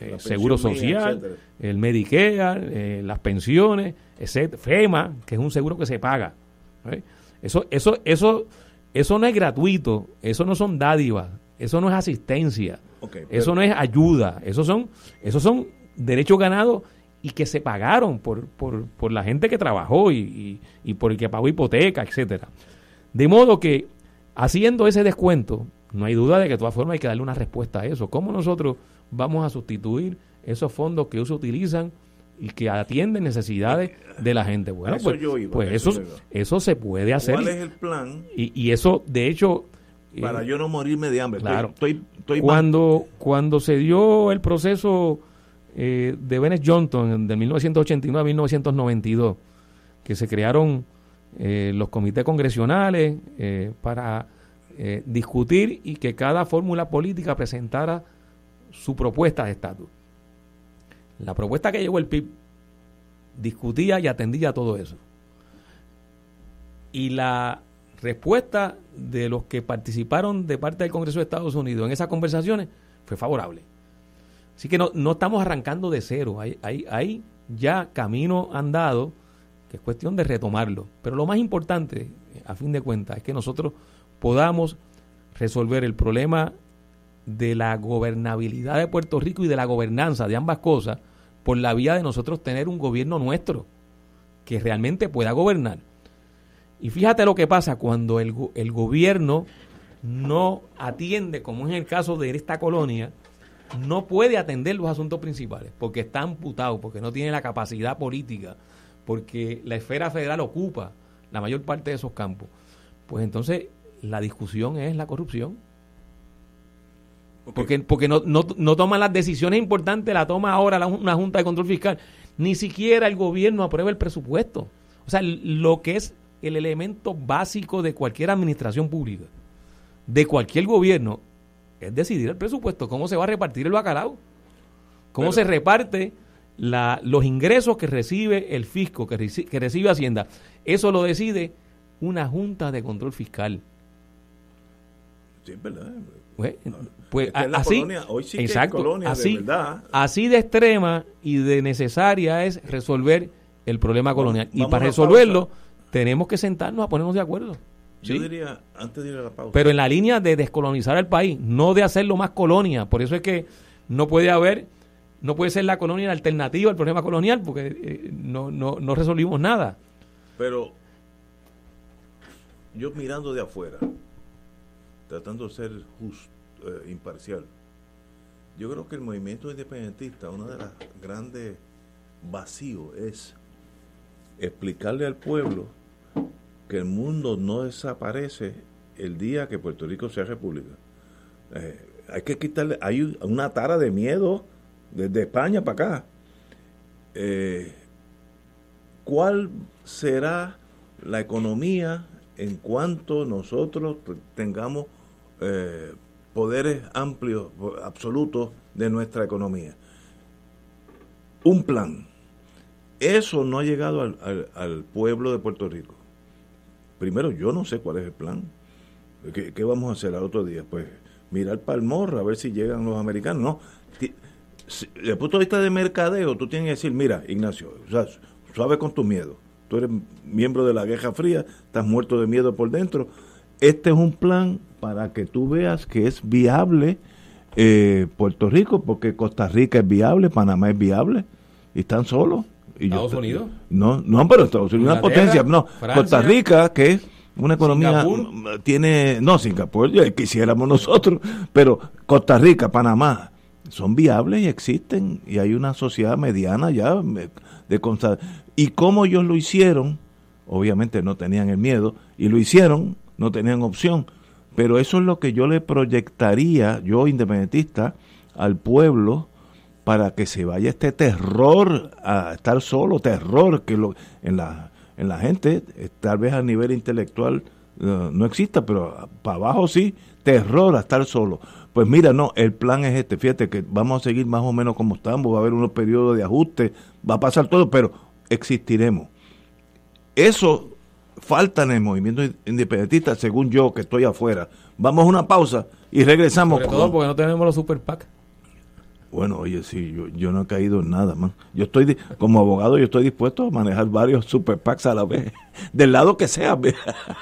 Eh, seguro social, el Medicare, eh, las pensiones, etc. FEMA, que es un seguro que se paga. ¿eh? Eso, eso, eso, eso no es gratuito, eso no son dádivas, eso no es asistencia, eso no es ayuda, esos son, esos son derechos ganados y que se pagaron por, por, por la gente que trabajó y, y, por el que pagó hipoteca, etcétera. De modo que haciendo ese descuento, no hay duda de que de todas formas hay que darle una respuesta a eso. ¿Cómo nosotros vamos a sustituir esos fondos que se utilizan y que atienden necesidades de la gente. Bueno, Eso pues, yo iba, pues eso eso, se puede hacer. ¿Cuál es el plan Y, y eso, de hecho... eh, para yo no morirme de hambre? Estoy- Claro. Estoy, estoy, cuando, cuando se dio el proceso eh, de Bennett Johnson de 1989 a 1992, que se crearon eh, los comités congresionales eh, para eh, discutir y que cada fórmula política presentara su propuesta de estatus. La propuesta que llegó el PIB discutía y atendía todo eso. Y la respuesta de los que participaron de parte del Congreso de Estados Unidos en esas conversaciones fue favorable. Así que no, no estamos arrancando de cero. Hay, hay, hay ya camino andado que es cuestión de retomarlo. Pero lo más importante, a fin de cuentas, es que nosotros podamos resolver el problema de la gobernabilidad de Puerto Rico y de la gobernanza de ambas cosas por la vía de nosotros tener un gobierno nuestro que realmente pueda gobernar. Y fíjate lo que pasa cuando el, el gobierno no atiende, como es el caso de esta colonia, no puede atender los asuntos principales, porque está amputado, porque no tiene la capacidad política, porque la esfera federal ocupa la mayor parte de esos campos. Pues entonces la discusión es la corrupción. Porque, porque no, no, no toman las decisiones importantes, la toma ahora la- una Junta de Control Fiscal. Ni siquiera el gobierno aprueba el presupuesto. O sea, lo que es el elemento básico de cualquier administración pública, de cualquier gobierno, es decidir el presupuesto, cómo se va a repartir el bacalao, cómo se reparte la, los ingresos que recibe el fisco, que, reci- que recibe Hacienda. Eso lo decide una Junta de Control Fiscal. Sí, es verdad. Pues, pues, Esta es la así, colonia. Hoy sí que exacto, colonia de así, verdad. así de extrema y de necesaria es resolver el problema colonial. y para resolverlo, tenemos que sentarnos a ponernos de acuerdo. Yo ¿sí? diría, antes de ir a la pausa. Pero en la línea de descolonizar el país, no de hacerlo más colonia. Por eso es que no puede haber, no puede ser la colonia la alternativa al problema colonial, porque eh, no, no, no resolvimos nada. Pero yo mirando de afuera, tratando de ser justo, eh, imparcial, yo creo que el movimiento independentista, uno de los grandes vacíos es explicarle al pueblo que el mundo no desaparece el día que Puerto Rico sea república. Eh, hay que quitarle, hay un- una tara de miedo desde España para acá. Eh, ¿Cuál será la economía en cuanto nosotros tengamos eh, poderes amplios, absolutos de nuestra economía? Un plan. Eso no ha llegado al- al pueblo de Puerto Rico. Primero, yo no sé cuál es el plan. ¿Qué, vamos a hacer al otro día? Pues mirar morro a ver si llegan los americanos. No. Desde el punto de vista de mercadeo, tú tienes que decir, mira, Ignacio, o sea, suave con tu miedo. Tú eres miembro de la Guerra Fría, estás muerto de miedo por dentro. Este es un plan para que tú veas que es viable eh, Puerto Rico, porque Costa Rica es viable, Panamá es viable, y están solos. Y yo- ¿Estados Unidos? No, no, pero Estados Unidos es una potencia. No, Francia, Costa Rica, que es una economía, Singapur. mm, tiene, no, Singapur, ya quisiéramos nosotros, pero Costa Rica, Panamá, son viables y existen, y hay una sociedad mediana ya de consta- Y como ellos lo hicieron, obviamente no tenían el miedo, y lo hicieron, no tenían opción, pero eso es lo que yo le proyectaría, yo independentista, al pueblo, para que se vaya este terror a estar solo, terror que lo, en, la, en la gente, eh, tal vez a nivel intelectual eh, no exista, pero para abajo sí, terror a estar solo. Pues mira, no, el plan es este, fíjate que vamos a seguir más o menos como estamos, va a haber unos periodos de ajuste, va a pasar todo, pero existiremos. Eso falta en el movimiento independentista, según yo que estoy afuera. Vamos a una pausa y regresamos. Sobre con- todo porque no tenemos los super PAC. Bueno, oye, sí, yo, no he caído en nada, man. Yo estoy, como abogado, yo estoy dispuesto a manejar varios super PACs a la vez, [laughs] del lado que sea.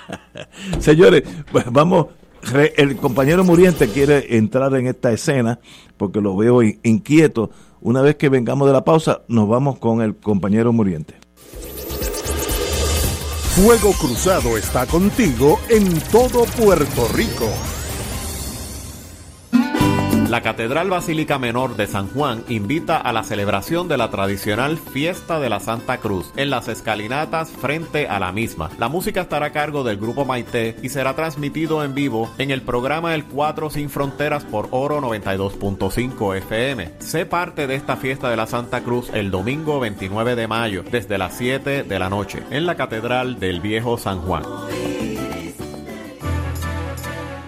[laughs] Señores, pues vamos, re- el compañero Muriente quiere entrar en esta escena porque lo veo in- inquieto. Una vez que vengamos de la pausa, nos vamos con el compañero Muriente. Fuego Cruzado está contigo en todo Puerto Rico. La Catedral Basílica Menor de San Juan invita a la celebración de la tradicional Fiesta de la Santa Cruz en las escalinatas frente a la misma. La música estará a cargo del grupo Maite y será transmitido en vivo en el programa El 4 Sin Fronteras por Oro 92.5 FM. Sé parte de esta Fiesta de la Santa Cruz el domingo 29 de mayo desde las 7 de la noche en la Catedral del Viejo San Juan.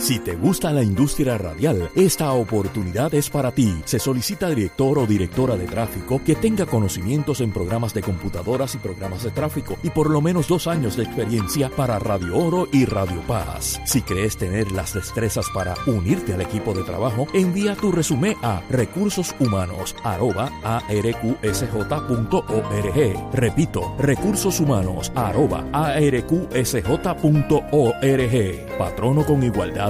Si te gusta la industria radial, esta oportunidad es para ti. Se solicita director o directora de tráfico que tenga conocimientos en programas de computadoras y programas de tráfico y por lo menos dos años de experiencia para Radio Oro y Radio Paz. Si crees tener las destrezas para unirte al equipo de trabajo, envía tu resumen a recursoshumanos@arqsj.org. Repito, recursoshumanos@arqsj.org. Patrono con igualdad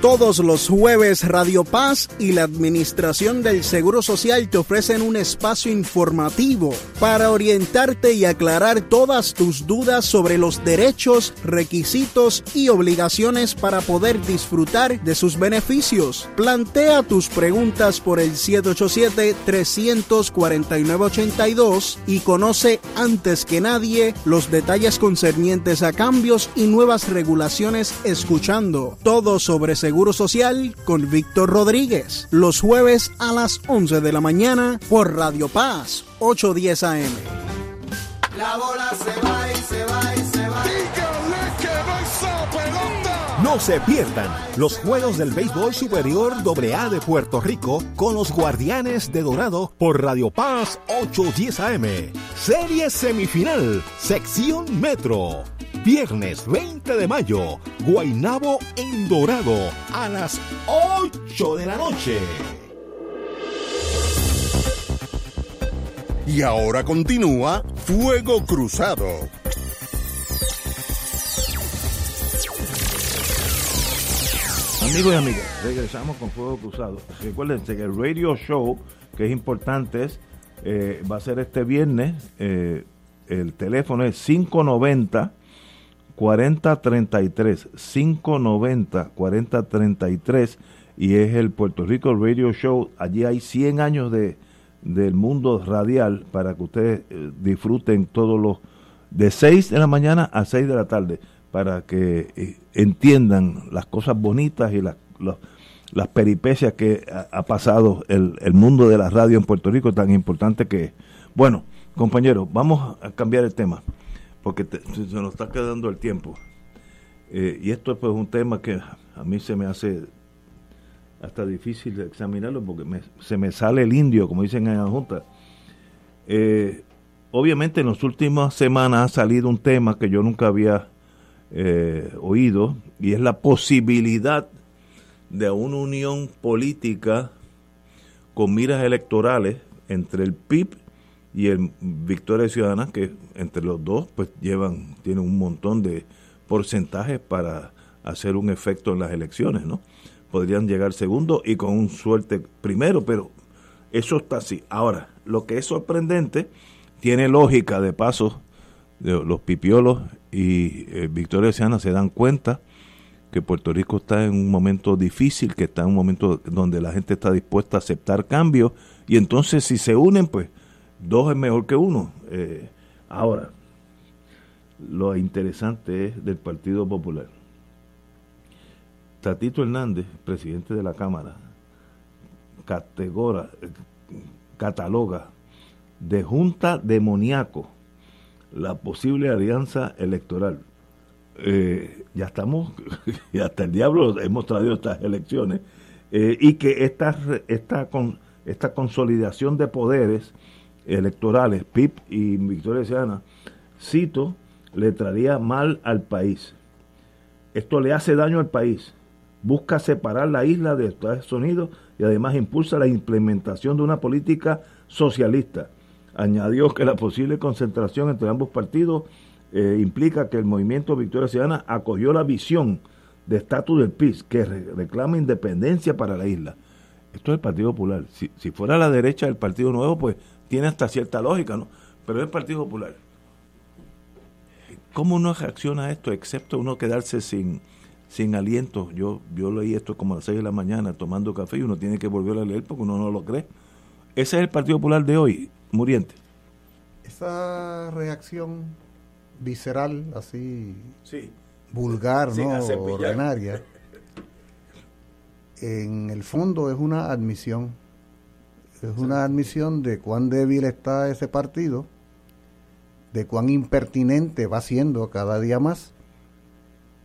Todos los jueves Radio Paz y la Administración del Seguro Social te ofrecen un espacio informativo para orientarte y aclarar todas tus dudas sobre los derechos, requisitos y obligaciones para poder disfrutar de sus beneficios. Plantea tus preguntas por el 787-349-82 y conoce antes que nadie los detalles concernientes a cambios y nuevas regulaciones escuchando todo sobre Seguro Social con Víctor Rodríguez, los jueves a las 11 de la mañana por Radio Paz, 810 AM. La bola se va y se va y se va. Dígale que no esa pelota. No se pierdan los juegos del béisbol superior AA de Puerto Rico con los Guardianes de Dorado por Radio Paz 810 AM. Serie semifinal, sección Metro. Viernes 20 de mayo, Guainabo en Dorado a las 8 de la noche. Y ahora continúa Fuego Cruzado. Amigos y amigas, regresamos con Fuego Cruzado. Recuérdense que el radio show, que es importante, es, eh, va a ser este viernes. eh, el teléfono es 590 4033 590 4033 y es el Puerto Rico Radio Show. Allí hay 100 años de del mundo radial para que ustedes eh, disfruten todos los de 6 de la mañana a 6 de la tarde para que eh, entiendan las cosas bonitas y las, las peripecias que ha, ha pasado el, el mundo de la radio en Puerto Rico tan importante que es. Bueno, compañeros, vamos a cambiar el tema porque se nos está quedando el tiempo. Eh, y esto es pues un tema que a mí se me hace hasta difícil de examinarlo porque se me sale el indio, como dicen en la Junta. Eh, obviamente en las últimas semanas ha salido un tema que yo nunca había eh, oído y es la posibilidad de una unión política con miras electorales entre el PIB y el Victoria Ciudadana, que entre los dos pues llevan, tienen un montón de porcentajes para hacer un efecto en las elecciones, ¿no? Podrían llegar segundo y con un suerte primero, pero eso está así. Ahora, lo que es sorprendente, tiene lógica de paso, los pipiolos y eh, Victoria Ciudadana se dan cuenta que Puerto Rico está en un momento difícil, que está en un momento donde la gente está dispuesta a aceptar cambios, y entonces si se unen, pues dos es mejor que uno. Eh, ahora, lo interesante es del Partido Popular. Tatito Hernández, presidente de la Cámara, categora, cataloga de junta demoníaco la posible alianza electoral. Eh, ya estamos, [laughs] y hasta el diablo hemos traído estas elecciones, eh, y que esta, esta, con, esta consolidación de poderes electorales, PIP y Victoria Ciudadana, cito, le traería mal al país. Esto le hace daño al país. Busca separar la isla de Estados Unidos y además impulsa la implementación de una política socialista. Añadió que la posible concentración entre ambos partidos eh, implica que el movimiento Victoria Ciudadana acogió la visión de estatus del PIS que reclama independencia para la isla. Esto es el Partido Popular. Si, si fuera la derecha del Partido Nuevo, pues tiene hasta cierta lógica, ¿no? Pero es el Partido Popular. ¿Cómo uno reacciona a esto, excepto uno quedarse sin, sin aliento? Yo, yo leí esto como a las 6 de la mañana tomando café y uno tiene que volver a leer porque uno no lo cree. Ese es el Partido Popular de hoy, muriente. Esa reacción visceral, así vulgar, ¿no? Ordinaria. En el fondo es una admisión. Es una admisión de cuán débil está ese partido, de cuán impertinente va siendo cada día más,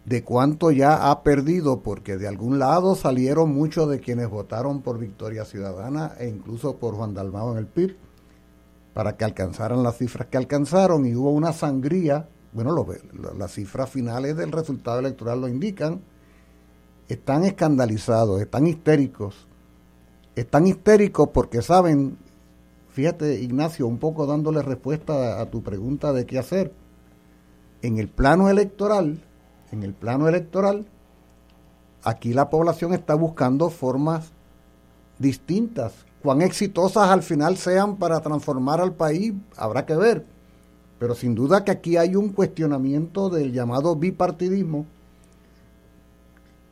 de cuánto ya ha perdido, porque de algún lado salieron muchos de quienes votaron por Victoria Ciudadana e incluso por Juan Dalmao en el PIB para que alcanzaran las cifras que alcanzaron y hubo una sangría, bueno, lo, las cifras finales del resultado electoral lo indican, están escandalizados, están histéricos, están histéricos porque saben, fíjate Ignacio, un poco dándole respuesta a tu pregunta de qué hacer, en el plano electoral, en el plano electoral, aquí la población está buscando formas distintas cuán exitosas al final sean para transformar al país, habrá que ver. Pero sin duda que aquí hay un cuestionamiento del llamado bipartidismo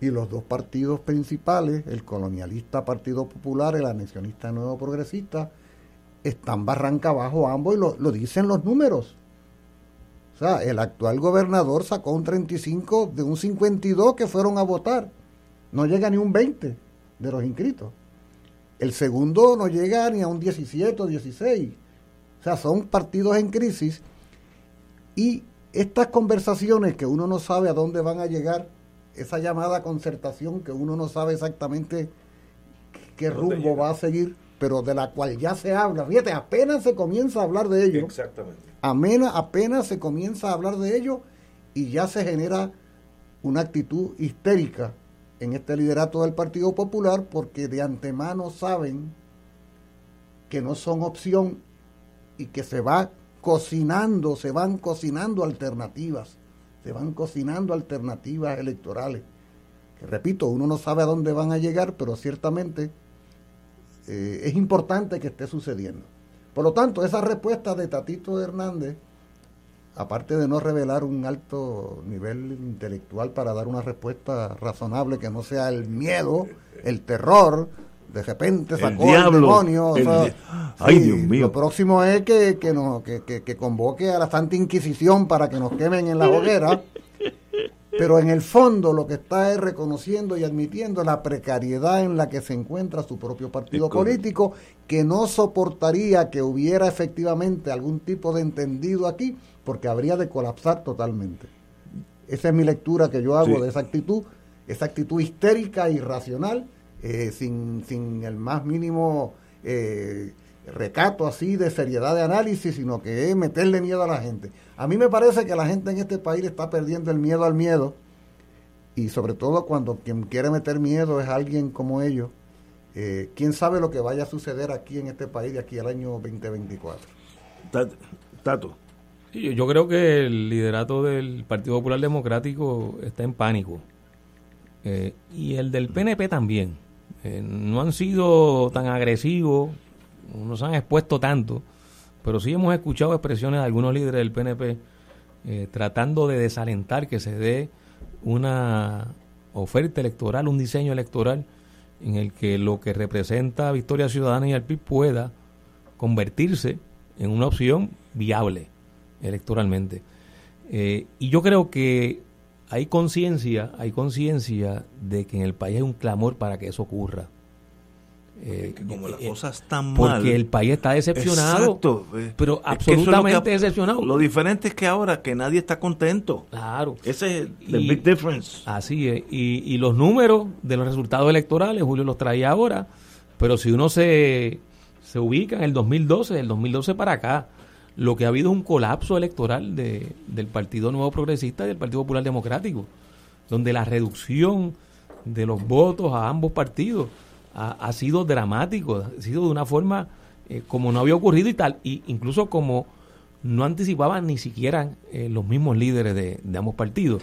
y los dos partidos principales, el colonialista Partido Popular, el anexionista Nuevo Progresista, están barranca abajo ambos y lo, lo dicen los números. O sea, el actual gobernador sacó un 35 de un 52 que fueron a votar. No llega ni un 20 de los inscritos. El segundo no llega ni a un 17 o 16. O sea, son partidos en crisis y estas conversaciones que uno no sabe a dónde van a llegar, esa llamada concertación que uno no sabe exactamente qué rumbo va a seguir, pero de la cual ya se habla. Fíjate, apenas se comienza a hablar de ello. Exactamente. Apenas, apenas se comienza a hablar de ello y ya se genera una actitud histérica en este liderato del Partido Popular porque de antemano saben que no son opción y que se va cocinando, se van cocinando alternativas, se van cocinando alternativas electorales. Que repito, uno no sabe a dónde van a llegar, pero ciertamente eh, es importante que esté sucediendo. Por lo tanto, esa respuesta de Tatito Hernández aparte de no revelar un alto nivel intelectual para dar una respuesta razonable que no sea el miedo, el terror, de repente sacó el, demonio. Ay, Dios mío. Lo próximo es que, que, no, que, que, convoque a la Santa Inquisición para que nos quemen en la hoguera. Pero en el fondo lo que está es reconociendo y admitiendo la precariedad en la que se encuentra su propio partido político, que no soportaría que hubiera efectivamente algún tipo de entendido aquí, porque habría de colapsar totalmente. Esa es mi lectura que yo hago de esa actitud, esa actitud histérica, irracional, eh, sin, sin el más mínimo eh, recato así de seriedad de análisis, sino que es meterle miedo a la gente. A mí me parece que la gente en este país está perdiendo el miedo al miedo, y sobre todo cuando quien quiere meter miedo es alguien como ellos. Eh, ¿Quién sabe lo que vaya a suceder aquí en este país de aquí al año 2024? Tato. yo creo que el liderato del Partido Popular Democrático está en pánico. Eh, y el del PNP también. Eh, no han sido tan agresivos, no se han expuesto tanto, pero sí hemos escuchado expresiones de algunos líderes del PNP eh, tratando de desalentar que se dé una oferta electoral, un diseño electoral en el que lo que representa Victoria Ciudadana y el PIB pueda convertirse en una opción viable electoralmente. Eh, y yo creo que hay conciencia, hay conciencia de que en el país hay un clamor para que eso ocurra. Eh, como las cosas están mal. Porque el país está decepcionado. Pero absolutamente decepcionado. Lo diferente es que ahora que nadie está contento. Claro. Ese es el big difference. Así es. Y, y los números de los resultados electorales, Julio los traía ahora. Pero si uno se, se ubica en el 2012, del 2012 para acá, lo que ha habido es un colapso electoral de, del Partido Nuevo Progresista y del Partido Popular Democrático, donde la reducción de los votos a ambos partidos ha, sido dramático, ha sido de una forma eh, como no había ocurrido y tal, y incluso como no anticipaban ni siquiera eh, los mismos líderes de, ambos partidos.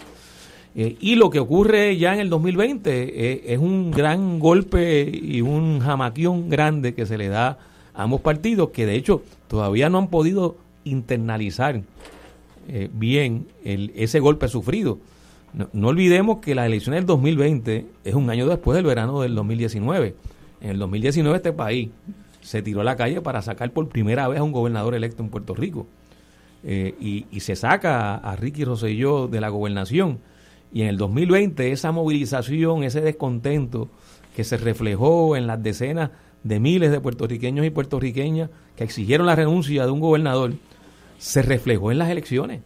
Eh, y lo que ocurre ya en el 2020 es un gran golpe y un jamaquión grande que se le da ambos partidos, que de hecho todavía no han podido internalizar bien el, ese golpe sufrido. No, olvidemos que la elección del 2020 es un año después del verano del 2019. En el 2019 este país se tiró a la calle para sacar por primera vez a un gobernador electo en Puerto Rico. Eh, y, se saca a, Ricky Rosselló de la gobernación. Y en el 2020 esa movilización, ese descontento que se reflejó en las decenas de miles de puertorriqueños y puertorriqueñas que exigieron la renuncia de un gobernador, se reflejó en las elecciones.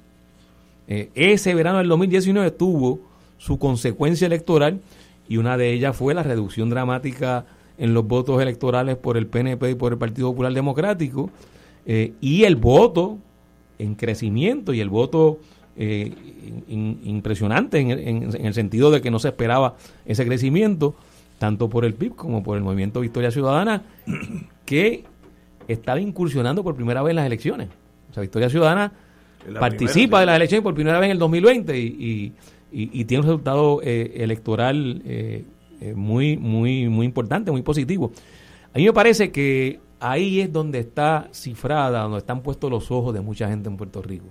Eh, ese verano del 2019 tuvo su consecuencia electoral y una de ellas fue la reducción dramática en los votos electorales por el PNP y por el Partido Popular Democrático eh, y el voto en crecimiento y el voto eh, impresionante en, en, el sentido de que no se esperaba ese crecimiento tanto por el PIB como por el movimiento Victoria Ciudadana [clears throat] que estaba incursionando por primera vez en las elecciones. O sea, Victoria Ciudadana participa de las elecciones por primera vez en el 2020 y, y, tiene un resultado eh, electoral eh, eh, muy, muy, muy importante, muy positivo. A mí me parece que ahí es donde está cifrada, donde están puestos los ojos de mucha gente en Puerto Rico,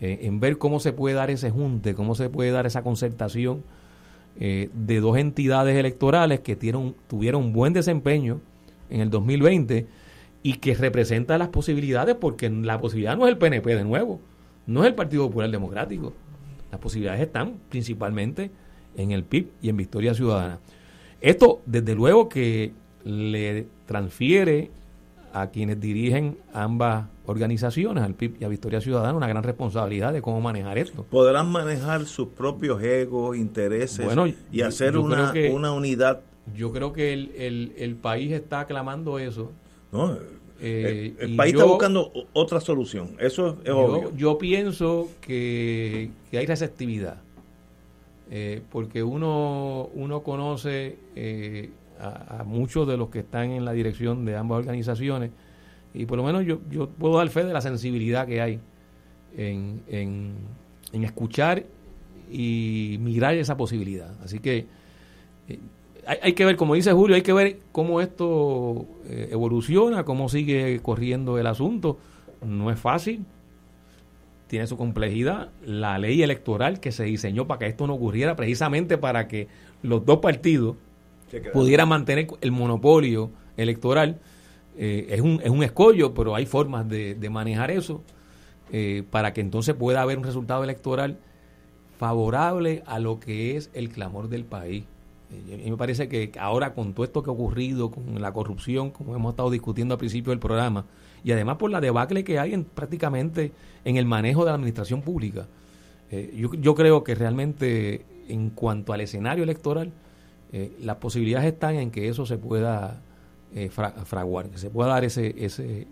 en ver cómo se puede dar ese junte, cómo se puede dar esa concertación de dos entidades electorales que tuvieron, tuvieron un buen desempeño en el 2020 y que representa las posibilidades, porque la posibilidad no es el PNP de nuevo, no es el Partido Popular Democrático. Las posibilidades están principalmente en el PIB y en Victoria Ciudadana. Esto, desde luego, que le transfiere a quienes dirigen ambas organizaciones, al PIB y a Victoria Ciudadana, una gran responsabilidad de cómo manejar esto. Podrán manejar sus propios egos, intereses y hacer una, una unidad. Yo creo que el, el, el país está aclamando eso. No, eh, el, país está buscando otra solución, eso es, yo, obvio. Yo pienso que, hay receptividad, eh, porque uno, uno conoce eh, a, muchos de los que están en la dirección de ambas organizaciones, y por lo menos yo, yo puedo dar fe de la sensibilidad que hay en, en, en escuchar y mirar esa posibilidad. Así que hay, que ver, como dice Julio, hay que ver cómo esto eh, evoluciona, cómo sigue corriendo el asunto. No es fácil, tiene su complejidad. La ley electoral que se diseñó para que esto no ocurriera, precisamente para que los dos partidos pudieran mantener el monopolio electoral, eh, es, un, es un escollo, pero hay formas de, manejar eso eh, para que entonces pueda haber un resultado electoral favorable a lo que es el clamor del país. A mí me parece que ahora con todo esto que ha ocurrido, con la corrupción, como hemos estado discutiendo al principio del programa, y además por la debacle que hay en, prácticamente en el manejo de la administración pública, eh, yo, creo que realmente en cuanto al escenario electoral, eh, las posibilidades están en que eso se pueda eh, fraguar, que se pueda dar ese, ese,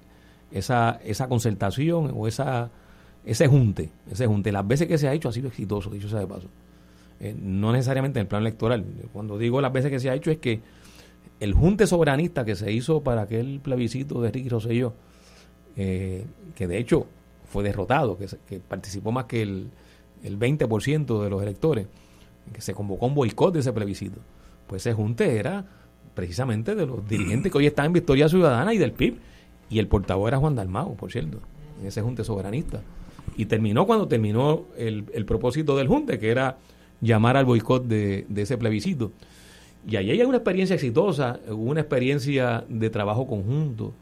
esa, esa concertación o esa, ese junte, ese junte. Las veces que se ha hecho ha sido exitoso, dicho sea de paso. Eh, no necesariamente en el plan electoral. Cuando digo las veces que se ha hecho es que el junte soberanista que se hizo para aquel plebiscito de Ricky Rosselló, que de hecho fue derrotado, que, participó más que el, el 20% de los electores, que se convocó un boicot de ese plebiscito, pues ese junte era precisamente de los dirigentes que hoy están en Victoria Ciudadana y del PIB, y el portavoz era Juan Dalmau, por cierto, en ese junte soberanista. Y terminó cuando terminó el, el propósito del junte, que era llamar al boicot de, ese plebiscito. Y ahí hay una experiencia exitosa, una experiencia de trabajo conjunto.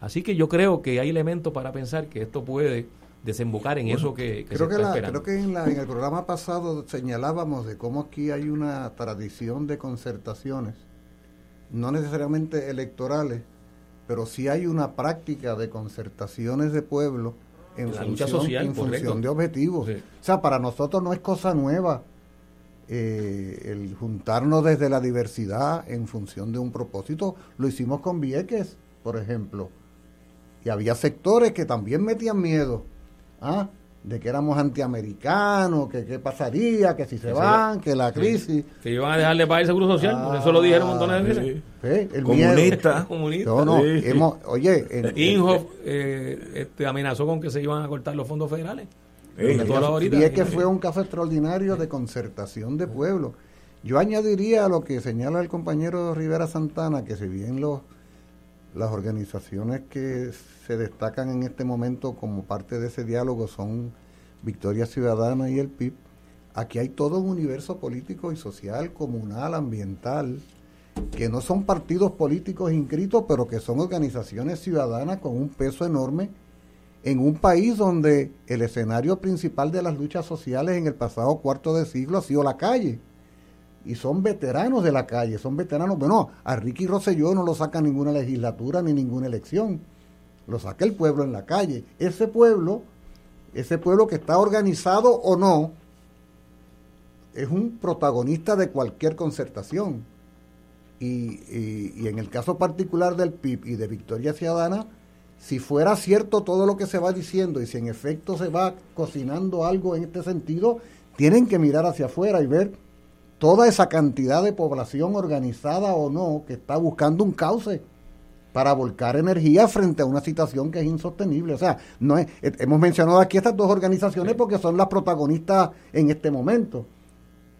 Así que yo creo que hay elementos para pensar que esto puede desembocar en eso que, creo que Creo que en, en el programa pasado señalábamos de cómo aquí hay una tradición de concertaciones no necesariamente electorales, pero sí hay una práctica de concertaciones de pueblo en La función, lucha social, en función correcto. de objetivos. Sí. O sea, para nosotros no es cosa nueva eh, el juntarnos desde la diversidad en función de un propósito. Lo hicimos con Vieques, por ejemplo. Y había sectores que también metían miedo. ¿Ah? De que éramos antiamericanos, que qué pasaría, que si se van, va- que la sí. crisis. Que iban a dejarle pagar el seguro social, por eso lo dijeron montones de veces. Sí, el Comunista. [laughs] Comunista. No, no, Sí. hemos- oye, en- Inhofe eh, este, amenazó con que se iban a cortar los fondos federales. Ahorita. Y es que fue un caso extraordinario de concertación de pueblo. Yo añadiría a lo que señala el compañero Rivera Santana, que si bien los, las organizaciones que se destacan en este momento como parte de ese diálogo son Victoria Ciudadana y el PIB, aquí hay todo un universo político y social, comunal, ambiental, que no son partidos políticos inscritos, pero que son organizaciones ciudadanas con un peso enorme en un país donde el escenario principal de las luchas sociales en el pasado cuarto de siglo ha sido la calle. Y son veteranos de la calle, son veteranos. Bueno, a Ricky Rosselló no lo saca ninguna legislatura ni ninguna elección. Lo saca el pueblo en la calle. Ese pueblo, ese pueblo que está organizado o no, es un protagonista de cualquier concertación. Y, y- en el caso particular del PIB y de Victoria Ciudadana, si fuera cierto todo lo que se va diciendo y si en efecto se va cocinando algo en este sentido, tienen que mirar hacia afuera y ver toda esa cantidad de población organizada o no que está buscando un cauce para volcar energía frente a una situación que es insostenible. O sea, no es, eh, hemos mencionado aquí estas dos organizaciones porque son las protagonistas en este momento.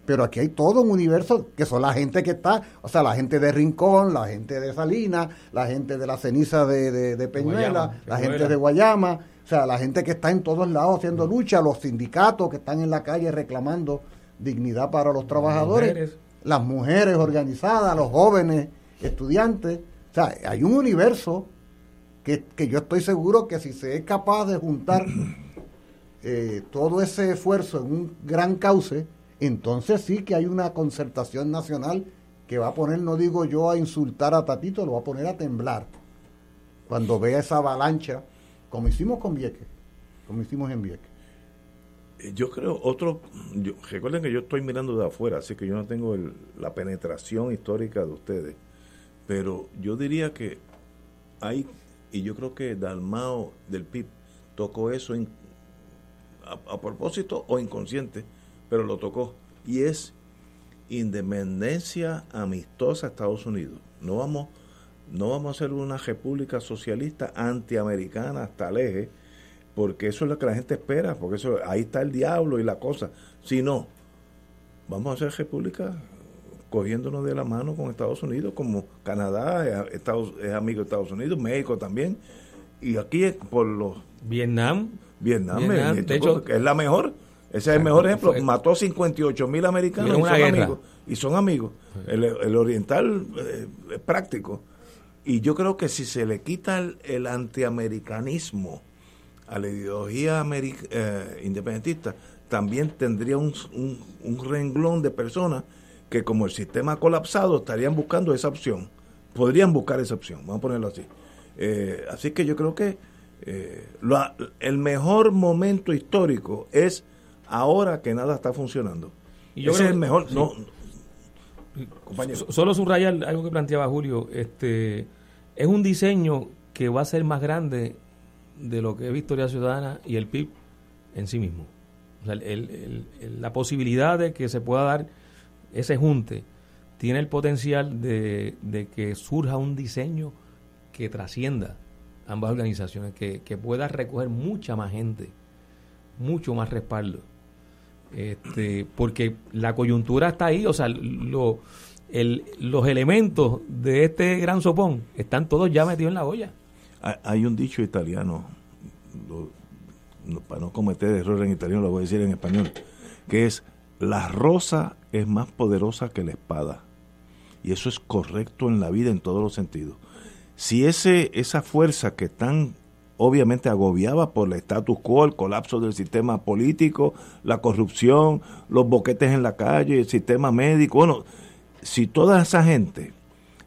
Pero aquí hay todo un universo que son la gente que está, o sea, la gente de Rincón, la gente de Salinas, la gente de la ceniza de, de, de Peñuela, Guayama, la gente de Guayama, o sea, la gente que está en todos lados haciendo lucha, los sindicatos que están en la calle reclamando dignidad para los trabajadores, mujeres. las mujeres organizadas, los jóvenes, estudiantes. O sea, hay un universo que, que yo estoy seguro que si se es capaz de juntar eh, todo ese esfuerzo en un gran cauce, entonces sí que hay una concertación nacional que va a poner, no digo yo a insultar a Tatito, lo va a poner a temblar cuando vea esa avalancha, como hicimos con Vieques, como hicimos en Vieques. Eh, Yo creo, otro, yo- recuerden que yo estoy mirando de afuera, así que yo no tengo el- la penetración histórica de ustedes, pero yo diría que hay, y yo creo que Dalmao del PIB tocó eso a propósito o inconsciente, pero lo tocó, y es independencia amistosa a Estados Unidos. No vamos, no vamos a ser una república socialista antiamericana hasta el eje, porque eso es lo que la gente espera, porque eso ahí está el diablo y la cosa. Si no, vamos a ser república cogiéndonos de la mano con Estados Unidos, como Canadá es, Estados, es amigo de Estados Unidos, México también, y aquí es por los... Vietnam. Vietnam, Vietnam, de hecho- es la mejor. Ese es el Exacto, mejor ejemplo. fue- Mató 58 mil americanos Y son guerra. amigos. Y son amigos. El, el oriental eh, es práctico. Y yo creo que si se le quita el, el antiamericanismo a la ideología eh, independentista, también tendría un, un- un renglón de personas que como el sistema ha colapsado estarían buscando esa opción. Podrían buscar esa opción, vamos a ponerlo así. Eh, así que yo creo que eh, lo- el mejor momento histórico es ahora que nada está funcionando. Y yo Ese creo es el mejor. sí. No, compañero. Solo subrayar algo que planteaba Julio, este es un diseño que va a ser más grande de lo que es Victoria Ciudadana y el PIB en sí mismo. O sea, el- el- el- la posibilidad de que se pueda dar ese junte tiene el potencial de, de que surja un diseño que trascienda ambas organizaciones, que, que pueda recoger mucha más gente, mucho más respaldo este, porque la coyuntura está ahí, o sea, lo- el- los elementos de este gran sopón están todos ya metidos en la olla. Hay- un dicho italiano, no- para no cometer error en italiano lo voy a decir en español, que es la rosa es más poderosa que la espada. Y eso es correcto en la vida en todos los sentidos. Si ese, esa fuerza que tan obviamente agobiaba por el status quo, el colapso del sistema político, la corrupción, los boquetes en la calle, el sistema médico, bueno, si toda esa gente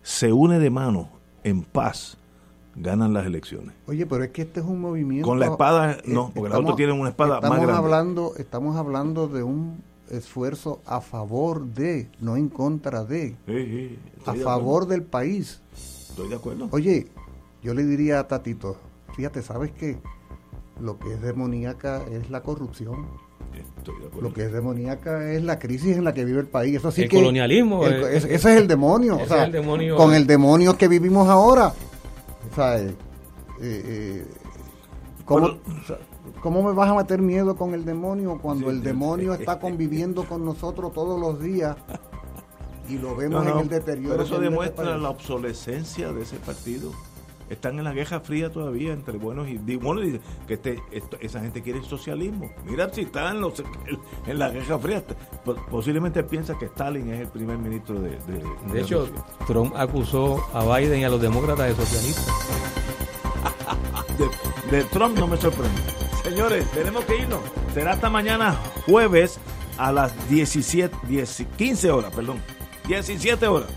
se une de mano en paz, ganan las elecciones. Oye, pero es que este es un movimiento... Con la espada, no, porque los otros tienen una espada más grande. Hablando, estamos hablando de un esfuerzo a favor de, no en contra de, a favor del país. Estoy de acuerdo. Oye, yo le diría a Tatito, fíjate, ¿sabes qué? Lo que es demoníaca es la corrupción. Lo que es demoníaca es la crisis en la que vive el país. Eso sí el colonialismo. ese es el demonio. con el demonio que vivimos ahora. O eh, eh, ¿cómo, ¿Cómo me vas a meter miedo con el demonio cuando el demonio está conviviendo con nosotros todos los días y lo vemos en el deterioro? Pero eso demuestra la obsolescencia de ese partido. Están en la guerra fría todavía entre buenos y bueno dice que este, esa gente quiere el socialismo. Mira si están en, [laughs] en la guerra fría. Posiblemente piensa que Stalin es el primer ministro de. De, de hecho, Trump acusó a Biden y a los demócratas de socialistas. [laughs] de Trump no me sorprende. Señores, tenemos que irnos. Será hasta mañana jueves a las 17, 15 horas, perdón. 17 horas.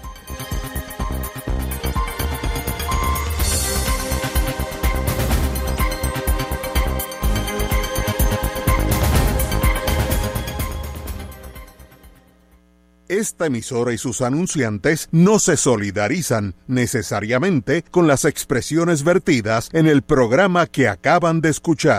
Esta emisora y sus anunciantes no se solidarizan necesariamente con las expresiones vertidas en el programa que acaban de escuchar.